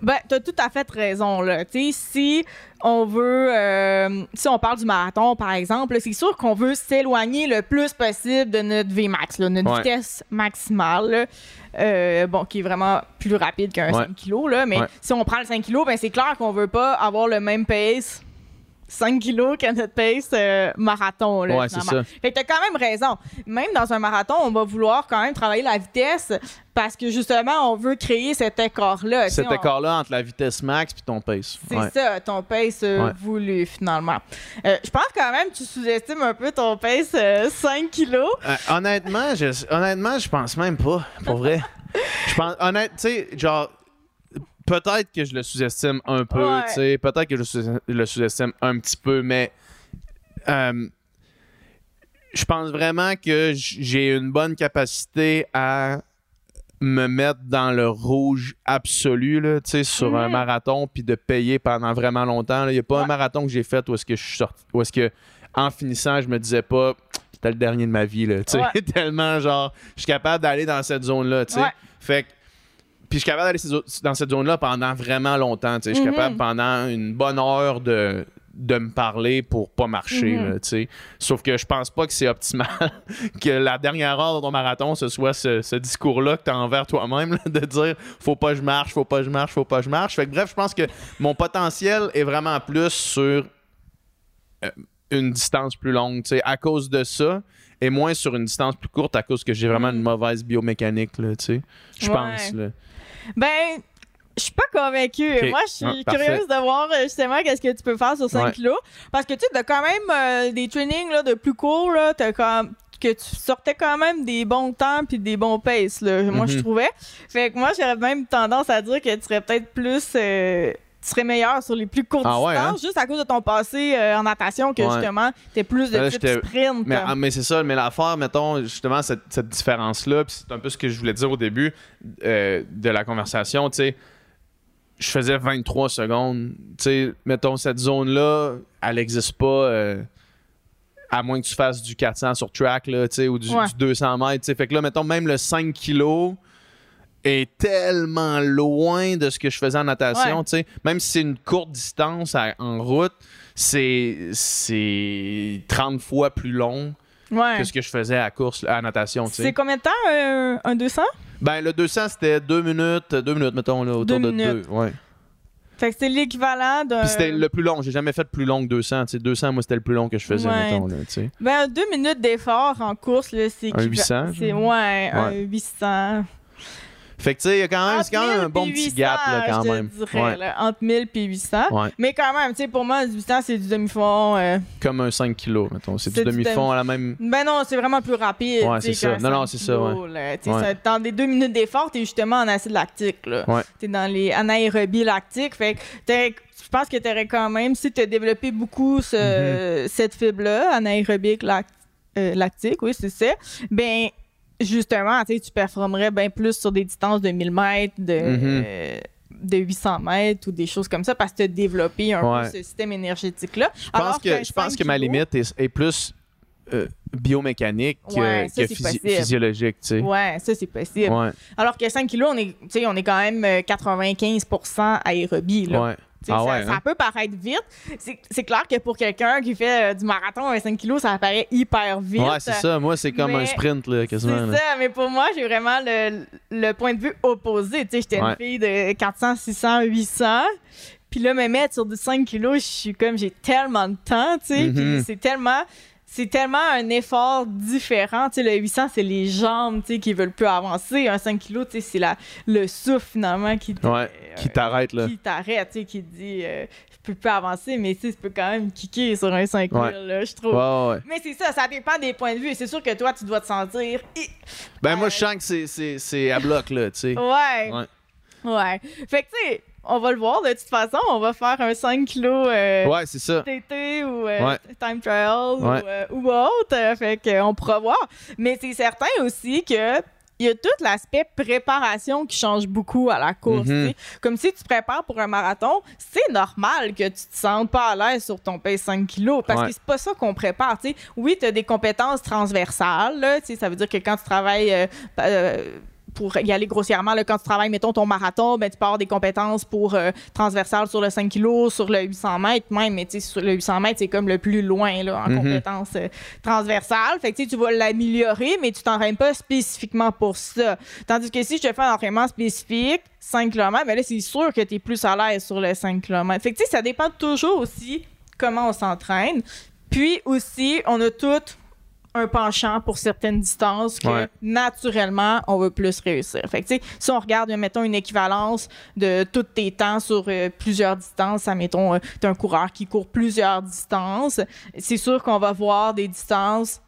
B: Ben, t'as tout à fait raison, là. Tu sais, si on veut, euh, si on parle du marathon, par exemple, c'est sûr qu'on veut s'éloigner le plus possible de notre Vmax, là, notre
A: Ouais.
B: vitesse maximale, là. Euh, bon, qui est vraiment plus rapide qu'un
A: Ouais.
B: 5 kg, là. Mais
A: Ouais.
B: si on prend le 5 kg, ben, c'est clair qu'on veut pas avoir le même pace 5 kilos notre pace euh, marathon, là,
A: Ouais, c'est ça.
B: Fait que t'as quand même raison. Même dans un marathon, on va vouloir quand même travailler la vitesse parce que justement, on veut créer cet écart-là.
A: Cet
B: on-
A: écart-là entre la vitesse max puis ton pace.
B: c'est
A: Ouais.
B: ça, ton pace euh,
A: Ouais.
B: voulu, finalement. Euh, je pense quand même que tu sous-estimes un peu ton pace euh, 5 kilos.
A: Honnêtement, je, honnêtement, je pense même pas, pour vrai. Je pense, honnête, tu sais, genre, peut-être que je le sous-estime un peu,
B: Ouais.
A: tu sais, peut-être que je le sous-estime un petit peu, mais euh, je pense vraiment que j'ai une bonne capacité à me mettre dans le rouge absolu, là, sur un
B: Mhm.
A: marathon, puis de payer pendant vraiment longtemps. là. Il n'y a pas un marathon que j'ai fait où est-ce que je suis sorti, où est-ce que, en finissant, je me disais pas, c'était le dernier de ma vie, là,
B: Ouais.
A: tellement, genre, je suis capable d'aller dans cette sais.
B: Ouais.
A: Fait que, puis je suis capable d'aller dans cette zone-là pendant vraiment longtemps. Je suis
B: Mhm.
A: capable pendant une bonne heure de de me parler pour pas marcher,
B: Mhm.
A: là. Sauf que je pense pas que c'est optimal que la dernière heure de ton marathon, ce soit ce, ce discours-là que tu as envers toi-même, de dire faut pas que je marche, faut pas que je marche, faut pas que je marche. Fait que bref, je pense que mon potentiel est vraiment plus sur euh, une distance plus longue, tu sais, à cause de ça, et moins sur une distance plus courte à cause que j'ai vraiment une mauvaise biomécanique. Je pense.
B: Ben, je suis pas convaincue. Moi, je suis
A: Ah,
B: curieuse de voir euh, justement qu'est-ce que tu peux faire sur 5
A: Ouais.
B: kilos. Parce que tu sais, t'as quand même euh, des trainings là, de plus courts, là, t'as quand que tu sortais quand même des bons temps puis des bons paces, là, moi, je
A: Mhm.
B: trouvais. Fait que moi, j'aurais même tendance à dire que tu serais peut-être plus... euh, tu serais meilleur sur les plus courtes
A: Ah ouais,
B: distances, juste à cause de ton passé euh, en natation, que
A: Ouais.
B: justement, t'es plus de
A: Là,
B: type
A: j'étais-
B: sprint.
A: Mais, ah, mais c'est ça, mais l'affaire, mettons, justement, cette, cette différence-là, puis c'est un peu ce que je voulais dire au début euh, de la conversation, tu sais, je faisais 23 secondes. Tu sais, mettons, cette zone-là, elle n'existe pas euh, à moins que tu fasses du 400 sur track, là, tu sais, ou du,
B: Ouais.
A: du 200 mètres, tu sais. Fait que là, mettons, même le 5 kilos est tellement loin de ce que je faisais en natation,
B: Ouais.
A: Même si c'est une courte distance à- en route, c'est c'est 30 fois plus long
B: ouais.
A: que ce que je faisais à course, à natation,
B: C'est combien de temps, euh, un 200?
A: Ben, le 200, c'était 2 minutes, 2 minutes, mettons, là, autour
B: Deux
A: de
B: minutes.
A: 2. Ouais.
B: Fait que c'est l'équivalent d'un...
A: Puis c'était le plus long. J'ai jamais fait plus long que 200. Tu sais, 200, moi, c'était le plus long que je faisais,
B: Ouais.
A: mettons, là.
B: Ben, deux minutes d'effort en course, c'est...
A: Un
B: équiva-
A: 800,
B: C'est, ouais, un
A: Ouais.
B: 800.
A: Fait que, tu sais, il y a quand même, quand même un bon
B: 1000
A: petit gap, là,
B: 800,
A: quand
B: je
A: même.
B: dirais,
A: Ouais.
B: là, entre 1000 et 800.
A: Ouais.
B: Mais quand même, tu sais, pour moi, 800, c'est du demi-fond. euh,
A: Comme un 5 kilos, mettons. C'est du demi-fond à la même.
B: Ben non, c'est vraiment plus rapide.
A: Ouais,
B: tu
A: c'est ça. Non, non,
B: 5
A: c'est ça.
B: Tu
A: Ouais.
B: ça- Dans des deux minutes d'effort, t'es justement en acide lactique, là.
A: Ouais.
B: T'es dans les anaérobies lactiques. Fait que je pense que t'aurais quand même, si t'as développé beaucoup ce-
A: Mm-hmm.
B: cette fibre-là, anaérobique lac- euh, lactique, oui, c'est ça, ben justement, tu performerais bien plus sur des distances de 1000 mètres, de, euh, de 800 mètres ou des choses comme ça parce que tu as développé un
A: Ouais.
B: peu ce système énergétique-là.
A: Je pense que, je pense que ma limite est, est plus euh, biomécanique que,
B: Ouais, ça,
A: que
B: c'est
A: physi-
B: possible.
A: physiologique, tu sais.
B: Ouais, ça, c'est possible.
A: Ouais,
B: Alors que 5 kilos, on est, on est quand même euh, 95% aérobie. Là.
A: Ah
B: ça,
A: ouais,
B: ça
A: hein?
B: peut paraître vite. C'est c'est clair que pour quelqu'un qui fait euh, du marathon à 5 kilos, ça paraît hyper vite.
A: Ouais, c'est ça. Moi, c'est comme
B: Mais
A: un sprint, là,
B: C'est
A: quasiment. là.
B: ça, mais pour moi, j'ai vraiment le, le point de vue opposé. Tu sais, j'étais
A: Ouais.
B: une fille de 400, 600, 800. Puis là, me mettre sur du 5 kilos, je suis comme, j'ai tellement de temps, tu sais.
A: Mhm.
B: Puis c'est tellement, c'est tellement un effort différent. Tu sais, le 800, c'est les jambes, tu sais, qui veulent plus avancer. Un 5 kilos, tu sais, c'est la, le souffle, finalement, qui,
A: Ouais, qui t'arrête, là.
B: qui t'arrête, tu sais, qui te dit, euh, je peux plus avancer, mais tu sais, peux quand même kicker sur un 5
A: Ouais.
B: là, je trouve.
A: Ouais, ouais, ouais.
B: Mais c'est ça, ça dépend des points de vue. C'est sûr que toi, tu dois te sentir.
A: Ben, moi,
B: Ouais.
A: je sens que c'est- c'est c'est à bloc, là, tu sais.
B: Ouais.
A: Ouais.
B: Ouais. Fait que, tu sais, on va le voir de toute façon. On va faire un 5 kilos euh,
A: Ouais, c'est ça.
B: TT ou euh,
A: Ouais.
B: time trial ou, euh, ou autre. Euh, Fait qu'on pourra voir. Mais c'est certain aussi que. Il y a tout l'aspect préparation qui change beaucoup à la course.
A: Mhm.
B: sais. Comme si tu te prépares pour un marathon, c'est normal que tu te sentes pas à l'aise sur ton pace 5 kilos parce
A: Ouais.
B: que c'est pas ça qu'on prépare. Oui, tu as des compétences transversales. là, ça veut dire que quand tu travailles pour y aller grossièrement, là, quand tu travailles, mettons, ton marathon, ben, tu peux avoir des compétences pour euh, transversales sur le 5 kg, sur le 800 mètres même, mais tu sais, sur le 800 mètres, c'est comme le plus loin là, en
A: Mhm.
B: compétences euh, transversales. Fait que tu vas l'améliorer, mais tu t'entraînes pas spécifiquement pour ça. Tandis que si je te fais un entraînement spécifique, 5 km, ben là, c'est sûr que tu es plus à l'aise sur le 5 km. Fait que tu sais, ça dépend toujours aussi comment on s'entraîne. Puis aussi, on a tout un penchant pour certaines distances que
A: Ouais.
B: naturellement on veut plus réussir. Fait que si on regarde mettons une équivalence de tous tes temps sur euh, plusieurs distances, ça mettons euh, un coureur qui court plusieurs distances, c'est sûr qu'on va voir des distances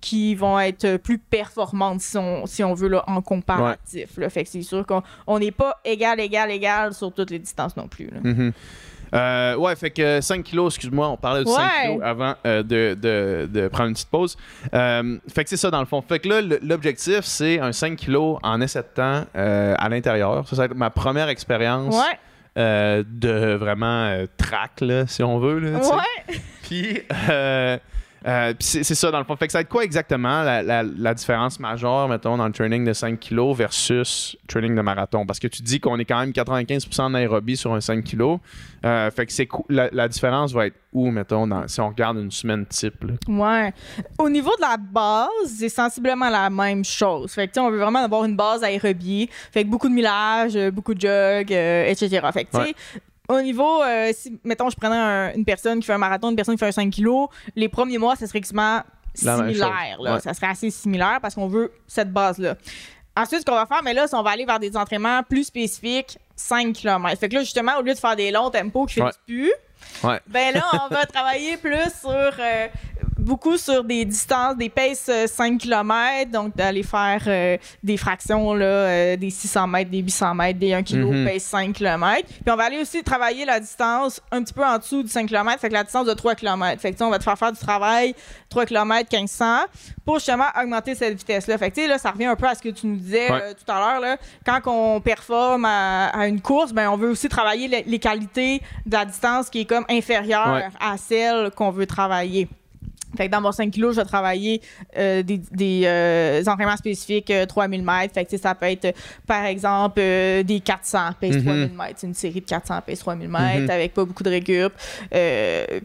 B: qui vont être plus performantes si on, si on veut là, en comparatif. là. Fait que c'est sûr qu'on on n'est pas égal, égal, égal sur toutes les distances non plus. là.
A: Mhm. Euh, ouais, fait que 5 kilos, excuse-moi, on parlait de 5
B: Ouais.
A: kilos avant euh, de, de- de prendre une petite pause. Euh, fait que c'est ça dans le fond. Fait que là, l'objectif, c'est un 5 kilos en essai de temps à l'intérieur. Ça, ça va être ma première expérience
B: Ouais,
A: euh, de vraiment euh, track, là, si on veut. Là,
B: ouais.
A: Puis, euh, euh, c'est ça dans le fond. Fait que ça va être quoi exactement la, la- la différence majeure, mettons, dans le training de 5 kg versus training de marathon? Parce que tu dis qu'on est quand même 95% en aérobie sur un 5 kg. Euh, fait que c'est la, la différence va être où, mettons, dans, si on regarde une semaine type? là?
B: Ouais. Au niveau de la base, c'est sensiblement la même chose. Fait que, on veut vraiment avoir une base aérobie. Fait que beaucoup de millage, euh, beaucoup de jog, euh, etc. Fait que, tu sais,
A: Ouais.
B: Au niveau, euh, si, mettons, je prenais un- une personne qui fait un marathon, une personne qui fait un 5 kilos, les premiers mois, ça serait quasiment similaire. là.
A: Ouais.
B: Ça serait assez similaire parce qu'on veut cette base-là. Ensuite, ce qu'on va faire, mais là, c'est on va aller vers des entraînements plus spécifiques, 5 km. Fait que là, justement, au lieu de faire des longs tempos qui
A: Ouais.
B: finissent plus,
A: Ouais.
B: ben là, on va travailler plus sur euh, beaucoup sur des distances, des paces euh, 5 km, donc d'aller faire euh, des fractions là, euh, des 600 mètres, des 800 mètres, des 1 kg,
A: Mhm.
B: pace 5 km. Puis on va aller aussi travailler la distance un petit peu en dessous du 5 km, fait que la distance de 3 km. Fait que on va te faire faire du travail 3 km 1500 pour justement augmenter cette vitesse-là. Fait que tu sais, là, ça revient un peu à ce que tu nous disais
A: Ouais.
B: euh, tout à l'heure. là. Quand on performe à, à une course, ben, on veut aussi travailler les, les qualités de la distance qui est comme inférieure
A: Ouais.
B: à celle qu'on veut travailler. Fait que dans mon 5 kilos, je vais travailler euh, des, des euh, entraînements spécifiques euh, 3000 mètres. Fait que ça peut être, par exemple, euh, des 400 pace
A: Mhm.
B: 3000 mètres. C'est une série de 400 pace 3000 mètres
A: Mhm.
B: avec pas beaucoup de récup.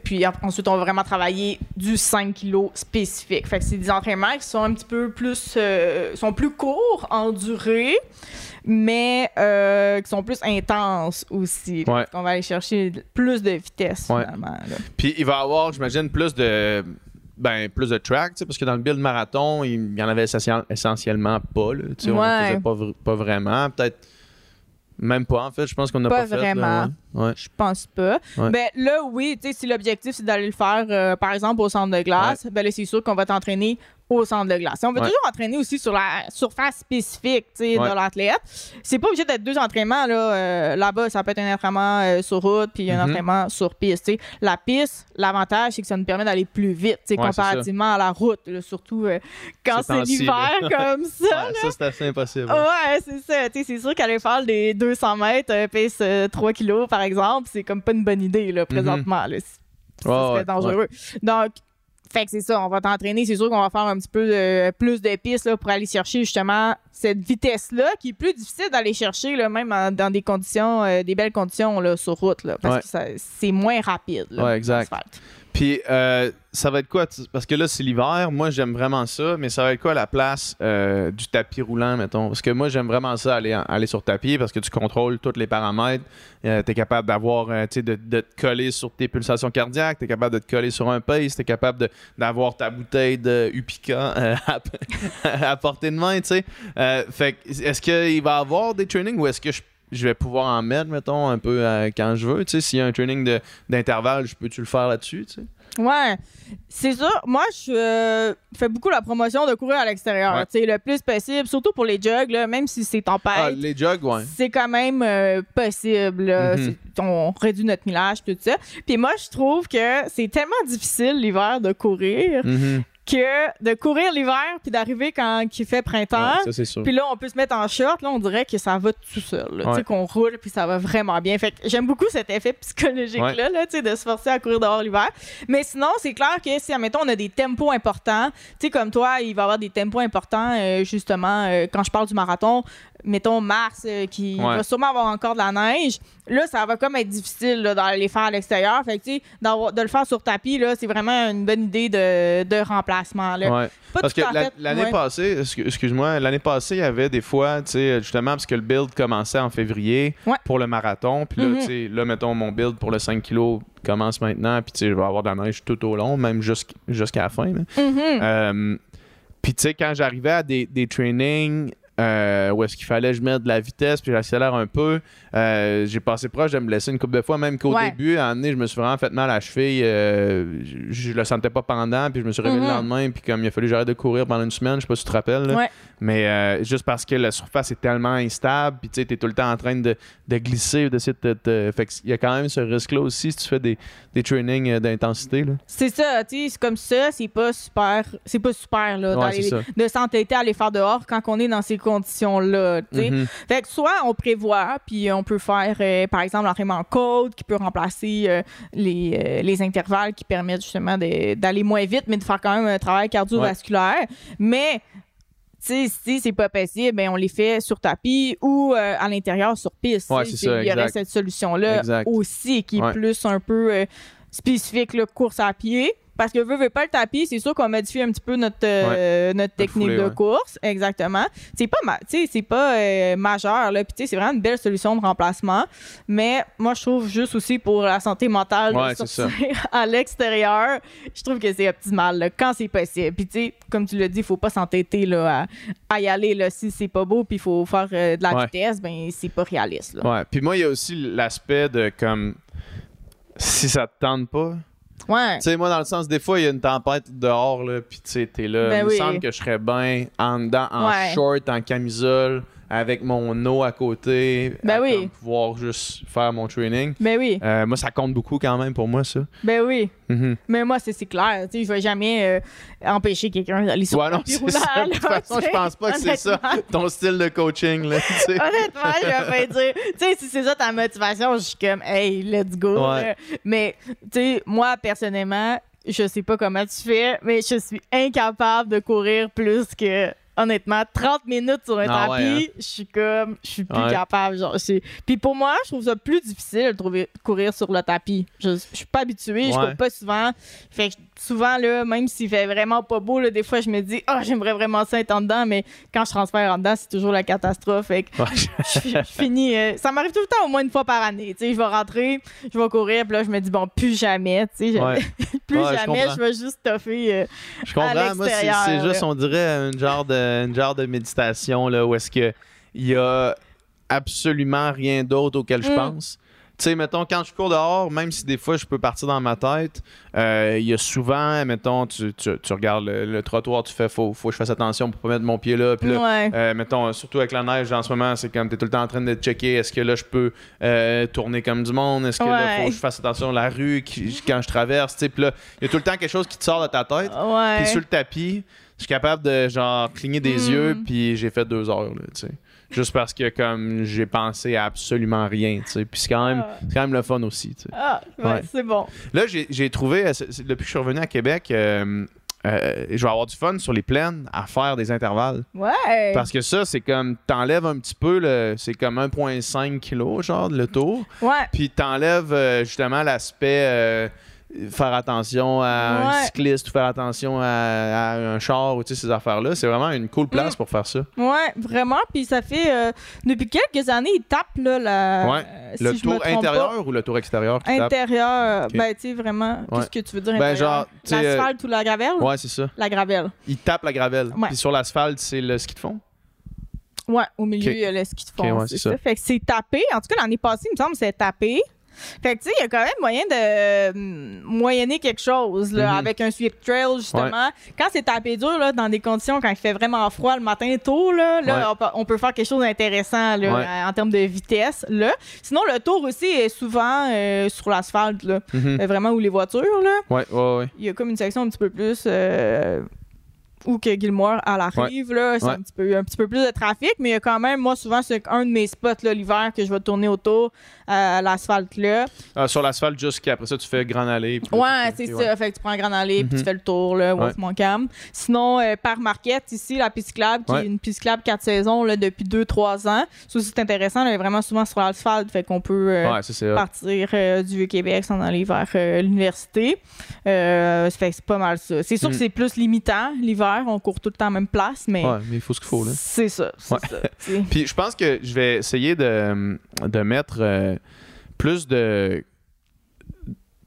B: Puis en- ensuite, on va vraiment travailler du 5 kilos spécifique. Fait que c'est des entraînements qui sont un petit peu plus... sont plus courts en durée, mais qui sont plus intenses aussi.
A: Ouais.
B: On va aller chercher plus de vitesse,
A: Ouais.
B: finalement. là.
A: Puis il va y avoir, j'imagine, plus de ben plus de track, parce que dans le build marathon, il y en avait essentiel- essentiellement pas. Là, tu sais, On en
B: Ouais.
A: faisait pas, pas vraiment. Peut-être même pas, en fait. Je pense qu'on n'a
B: Pas
A: pas, fait. là,
B: vraiment.
A: ouais. Ouais.
B: Je pense pas.
A: Ouais.
B: Ben là, oui, tu sais, si l'objectif c'est d'aller le faire, euh, par exemple, au centre de glace, ben là, c'est sûr qu'on va t'entraîner au centre de glace. Et on veut
A: Ouais.
B: toujours entraîner aussi sur la surface spécifique
A: Ouais.
B: de l'athlète. C'est pas obligé d'être deux entraînements là, euh, là-bas. Ça peut être un entraînement euh, sur route puis un
A: Mhm.
B: entraînement sur piste. La piste, l'avantage, c'est que ça nous permet d'aller plus vite
A: Ouais,
B: comparativement à la route. là, surtout euh, quand
A: Ces
B: c'est l'hiver
A: là.
B: comme ça.
A: Ça, c'est assez impossible.
B: Ouais, c'est ça. C'est sûr qu'aller faire des 200 mètres, pèse euh, 3 kilos, par exemple, c'est comme pas une bonne idée, là, présentement. là. C- Ça serait dangereux. Donc, Fait que c'est ça, on va t'entraîner. C'est sûr qu'on va faire un petit peu de, plus de pistes là, pour aller chercher justement cette vitesse-là qui est plus difficile d'aller chercher, là, même en- dans des conditions, euh, des belles conditions là, sur route, là, parce
A: Ouais.
B: que c'est moins rapide. Là,
A: Ouais, exact. Puis, euh, ça va être quoi? Parce que là, c'est l'hiver. Moi, j'aime vraiment ça. Mais ça va être quoi la place euh, du tapis roulant, mettons? Parce que moi, j'aime vraiment ça, aller, aller sur tapis, parce que tu contrôles tous les paramètres. tu es capable d'avoir, euh, tu sais, de, de te coller sur tes pulsations cardiaques. Tu es capable de te coller sur un pace. Tu es capable d'avoir ta bouteille de Upica euh, à, portée de main, tu sais. Euh, fait est-ce qu'il va y avoir des trainings ou est-ce que je je vais pouvoir en mettre, mettons, un peu euh, quand je veux. Tu sais, s'il y a un training d'intervalle, je peux-tu le faire là-dessus, tu sais?
B: Ouais, c'est ça. Moi, je euh, fais beaucoup la promotion de courir à l'extérieur,
A: Ouais.
B: tu sais, le plus possible, surtout pour les jogs, là, même si c'est tempête.
A: Ah, les jogs, ouais.
B: C'est quand même euh, possible. là.
A: Mhm.
B: On réduit notre millage, tout ça. Puis moi, je trouve que c'est tellement difficile l'hiver de courir
A: Mhm.
B: Que de courir l'hiver puis d'arriver quand il fait printemps.
A: Ouais, ça, c'est sûr.
B: Puis là, on peut se mettre en short. Là, on dirait que ça va tout seul. Tu sais, qu'on roule, puis ça va vraiment bien. Fait que j'aime beaucoup cet effet psychologique-là,
A: Ouais.
B: là, tu sais, de se forcer à courir dehors l'hiver. Mais sinon, c'est clair que si, admettons, on a des tempos importants, tu sais, comme toi, il va y avoir des tempos importants, euh, justement, euh, quand je parle du marathon, mettons mars, euh, qui
A: Ouais.
B: va sûrement avoir encore de la neige. Là, ça va comme être difficile là, d'aller faire à l'extérieur. Fait que, tu sais, de le faire sur tapis, là, c'est vraiment une bonne idée de, de remplacement. Là.
A: Ouais.
B: Pas
A: Parce que l'année
B: ouais.
A: passée, excu- excuse-moi, l'année passée, il y avait des fois, tu sais, justement, parce que le build commençait en février pour le marathon. Puis là, tu sais, là, mettons, mon build pour le 5 kg commence maintenant. Puis, tu sais, je vais avoir de la neige tout au long, même jusqu'- jusqu'à la fin. là.
B: Mhm.
A: Euh, puis tu sais, quand j'arrivais à des, des trainings euh, où est-ce qu'il fallait que je mette de la vitesse puis j'accélère un peu, euh, j'ai passé proche de me blesser une couple de fois, même qu'au
B: Ouais.
A: début, à un moment donné, je me suis vraiment fait mal à la cheville. euh, je, je le sentais pas pendant, puis je me suis réveillé
B: Mhm.
A: le lendemain, puis comme il a fallu que j'arrête de courir pendant une semaine, je sais pas si tu te rappelles. là.
B: Ouais.
A: Mais euh, juste parce que la surface est tellement instable, puis tu sais, t'es tout le temps en train de, de glisser d'essayer de te. Fait qu'il y a quand même ce risque-là aussi si tu fais des, des trainings euh, d'intensité. là.
B: C'est ça, tu sais, c'est comme ça, c'est pas super, c'est pas super là,
A: Ouais,
B: de s'entêter à aller faire dehors quand on est dans ces conditions-là, tu sais.
A: Mhm.
B: Fait que soit on prévoit, puis on peut faire, euh, par exemple, l'entraînement en côte qui peut remplacer euh, les, les intervalles qui permettent justement d'aller moins vite, mais de faire quand même un travail cardiovasculaire. Mais si c'est pas possible, ben on les fait sur tapis ou euh, à l'intérieur sur piste.
A: Ouais,
B: tu sais.
A: c'est ça,
B: Il y aurait cette solution-là aussi qui est
A: Ouais.
B: plus un peu euh, spécifique, là, course à pied. Parce que veut, veut pas le tapis, c'est sûr qu'on modifie un petit peu notre, euh, notre technique
A: foulée,
B: de
A: ouais.
B: course. Exactement. C'est pas, ma- c'est pas euh, majeur, là. Puis, tu sais, c'est vraiment une belle solution de remplacement. Mais moi, je trouve juste aussi pour la santé mentale
A: Ouais,
B: de
A: c'est ça.
B: sortir à l'extérieur, je trouve que c'est optimal, là, quand c'est possible. Puis, tu sais, comme tu l'as dit, il faut pas s'entêter, là, à, à y aller, là. Si c'est pas beau, puis il faut faire euh, de la vitesse, ben, c'est pas réaliste, là.
A: Ouais. Puis moi, il y a aussi l'aspect de comme si ça te tente pas.
B: Ouais.
A: Tu sais, moi, dans le sens, des fois, il y a une tempête dehors, là, puis tu sais, t'es là.
B: Ben
A: il me semble que je serais bien en dedans, en
B: Ouais.
A: short, en camisole, avec mon eau à côté.
B: Ben
A: à
B: oui.
A: comme pouvoir juste faire mon training.
B: Ben oui.
A: Euh, moi, ça compte beaucoup quand même pour moi, ça.
B: Ben oui.
A: Mhm.
B: Mais moi, c'est clair. Je vais jamais euh, empêcher quelqu'un d'aller sur
A: Ouais,
B: le
A: non,
B: roulant,
A: ça. De toute façon, je pense pas que c'est ça ton style de coaching, là.
B: Honnêtement, je vais pas dire. Tu sais, si c'est ça ta motivation, je suis comme, hey, let's go.
A: Ouais.
B: Mais, tu sais, moi, personnellement, je sais pas comment tu fais, mais je suis incapable de courir plus que. Honnêtement, 30 minutes sur un
A: Ah ouais,
B: tapis, je suis comme, je suis plus
A: Ouais.
B: capable. Genre, Puis pour moi, je trouve ça plus difficile de trouver, courir sur le tapis. Je, je suis pas habituée, je cours pas souvent. Fait que souvent, là, même s'il fait vraiment pas beau, là, des fois, je me dis, ah, j'aimerais vraiment ça être en dedans, mais quand je transfère en dedans, c'est toujours la catastrophe. Fait que
A: Ouais.
B: je, je finis. euh, ça m'arrive tout le temps au moins une fois par année. Tu sais, je vais rentrer, je vais courir, puis là, je me dis, bon, plus jamais. Tu sais, je-
A: Ouais.
B: plus
A: Ouais,
B: jamais, je, vais juste toffer. euh,
A: Je comprends.
B: à
A: Moi, c'est juste, on dirait, une genre de, une genre de méditation là, où est-ce que il y a absolument rien d'autre auquel je
B: Mm.
A: pense. Tu sais, mettons, quand je cours dehors, même si des fois je peux partir dans ma tête, euh, il y a souvent, mettons, tu, tu, tu regardes le, le trottoir, tu fais, faut, faut que je fasse attention pour pas mettre mon pied là. Puis là,
B: ouais.
A: euh, mettons, surtout avec la neige en ce moment, c'est comme tu es tout le temps en train de checker est-ce que là je peux euh, tourner comme du monde, est-ce que là faut que je fasse attention à la rue qui- quand je traverse, tu sais. Puis là, il y a tout le temps quelque chose qui te sort de ta tête. Puis sur le tapis, je suis capable de genre cligner des
B: Mm.
A: yeux, puis j'ai fait deux heures, tu sais. Juste parce que comme j'ai pensé à absolument rien, tu sais. Puis c'est quand même,
B: Ah.
A: c'est quand même le fun aussi, tu sais.
B: Ah, ouais,
A: Ouais.
B: c'est bon.
A: Là, j'ai j'ai trouvé, euh, c'est- c'est- depuis que je suis revenu à Québec, euh, euh, je vais avoir du fun sur les plaines à faire des intervalles.
B: Ouais.
A: Parce que ça, c'est comme, t'enlèves un petit peu, le- c'est comme 1,5 kg, genre, le tour.
B: Ouais.
A: Puis t'enlèves euh, justement l'aspect euh, faire attention à un cycliste ou faire attention à, à un char ou tu sais, ces affaires-là. C'est vraiment une cool place
B: Mm.
A: pour faire ça.
B: Ouais, vraiment. Puis ça fait. euh, depuis quelques années, ils tapent là, la.
A: Ouais.
B: euh,
A: le
B: je
A: tour intérieur ou le tour extérieur?
B: Intérieur.
A: Ok.
B: Ben, tu sais, vraiment.
A: Ouais.
B: Qu'est-ce que tu veux dire?
A: Ben, genre, euh,
B: L'asphalte ou la gravelle?
A: Ouais, c'est ça.
B: La gravelle.
A: Ils tapent la gravelle. Puis sur l'asphalte, c'est le ski de fond?
B: Ouais, au milieu, il y a le ski de fond. C'est ça.
A: ça.
B: Fait que c'est tapé. En tout cas, l'année passée, il me semble que c'est tapé. Fait que, tu sais, il y a quand même moyen de hum, moyenner quelque chose, là,
A: Mhm.
B: avec un sweep trail, justement. Quand c'est tapé dur, là, dans des conditions, quand il fait vraiment froid le matin tôt, là, là
A: Ouais.
B: on, peut, on peut faire quelque chose d'intéressant, là,
A: Ouais.
B: en termes de vitesse, là. Sinon, le tour aussi est souvent euh, sur l'asphalte, là.
A: Mhm.
B: Euh, Vraiment où les voitures, là.
A: Ouais, ouais, ouais.
B: Il y a comme une section un petit peu plus euh, où que Gilmore à la rive là, c'est
A: Ouais.
B: un petit peu un petit peu plus de trafic, mais il y a quand même moi souvent c'est un de mes spots là l'hiver que je vais tourner autour euh, à l'asphalte là.
A: Ah, sur l'asphalte, jusqu'après ça, tu fais Grand Allée. puis
B: Ouais, c'est ça. Fait que tu prends grand allée puis
A: Mhm.
B: tu fais le tour là,
A: Ouais.
B: Wolf Montcalm. Sinon euh, par Marquette ici la piste cyclable qui
A: Ouais.
B: est une piste cyclable quatre saisons là depuis 2 3 ans. Ça aussi c'est intéressant, elle est vraiment souvent sur l'asphalte fait qu'on peut euh,
A: Ouais, ça, c'est hot.
B: partir du Vieux-Québec, s'en aller vers l'université. Ça fait que c'est pas mal ça. C'est sûr
A: Mm.
B: que c'est plus limitant l'hiver, on court tout le temps à la même place, mais
A: Ouais, mais il faut ce qu'il faut, là.
B: c'est ça. C'est
A: Ouais. Puis je pense que je vais essayer de, de mettre euh, plus de.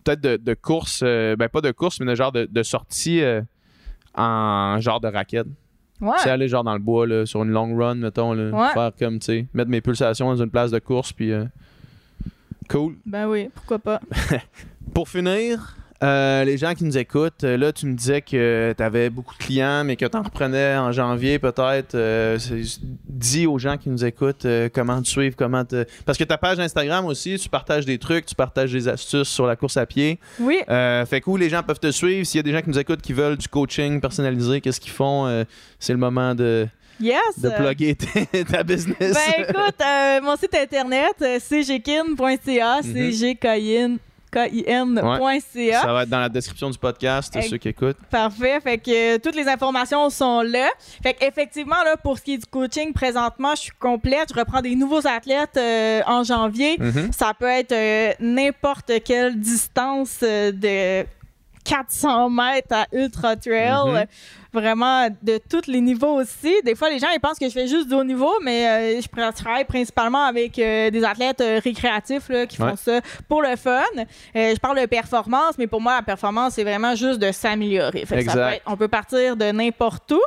A: Peut-être de, de courses, euh, ben pas de courses, mais de genre de, de sorties euh, en genre de raquette.
B: Ouais.
A: Sais, aller genre dans le bois, là, sur une long run, mettons, là,
B: Ouais.
A: faire comme, tu sais, mettre mes pulsations dans une place de course, puis. Cool.
B: Ben oui, pourquoi pas.
A: Pour finir, euh, les gens qui nous écoutent, euh, là, tu me disais que tu avais beaucoup de clients, mais que tu en reprenais en janvier, peut-être. Euh, dis aux gens qui nous écoutent euh, comment te suivre, comment te. Parce que ta page Instagram aussi, tu partages des trucs, tu partages des astuces sur la course à pied.
B: Oui.
A: Fait que où les gens peuvent te suivre? S'il y a des gens qui nous écoutent qui veulent du coaching personnalisé, qu'est-ce qu'ils font? C'est le moment de,
B: Yes.
A: de plugger ta- business.
B: Ben écoute, mon site internet, cgkin.ca, cgkin. K-I-N.ca.
A: Ça va être dans la description du podcast,
B: Ex-
A: ceux qui écoutent.
B: Parfait. Fait que euh, toutes les informations sont là. Fait que effectivement, là, pour ce qui est du coaching, présentement, je suis complète. Je reprends des nouveaux athlètes euh, en janvier.
A: Mhm.
B: Ça peut être euh, n'importe quelle distance euh, de 400 mètres à Ultra Trail.
A: Mhm.
B: euh, Vraiment de tous les niveaux aussi. Des fois, les gens ils pensent que je fais juste du haut niveau, mais euh, je travaille principalement avec euh, des athlètes euh, récréatifs là, qui font ça pour le fun. Euh, je parle de performance, mais pour moi, la performance, c'est vraiment juste de s'améliorer. On peut partir de n'importe où.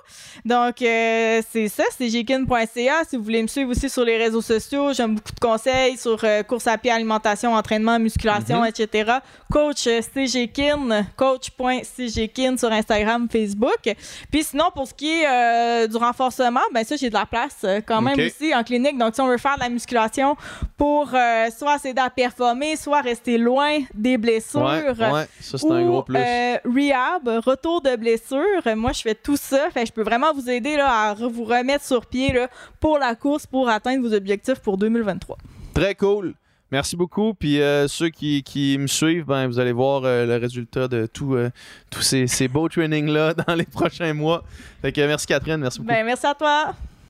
B: Donc, euh, c'est ça, c'est jkin.ca. Si vous voulez me suivre aussi sur les réseaux sociaux, j'aime beaucoup de conseils sur euh, course à pied, alimentation, entraînement, musculation,
A: Mhm.
B: etc. Coach CGKIN, coach.cgkin sur Instagram, Facebook. Puis sinon, pour ce qui est euh, du renforcement, ben ça, j'ai de la place euh, quand même aussi en clinique. Donc, si on veut faire de la musculation pour euh, soit s'aider à performer, soit rester loin des blessures.
A: Ouais, ouais, ça c'est un gros plus.
B: rehab, retour de blessure. Moi, je fais tout ça. Fait je peux vraiment vous aider là, à vous remettre sur pied là, pour la course, pour atteindre vos objectifs pour 2023.
A: Très cool. Merci beaucoup. Puis euh, ceux qui, me suivent, ben, vous allez voir euh, le résultat de euh, tous ces, ces beaux trainings-là dans les prochains mois. Fait que merci Catherine, merci beaucoup.
B: Ben, merci à toi.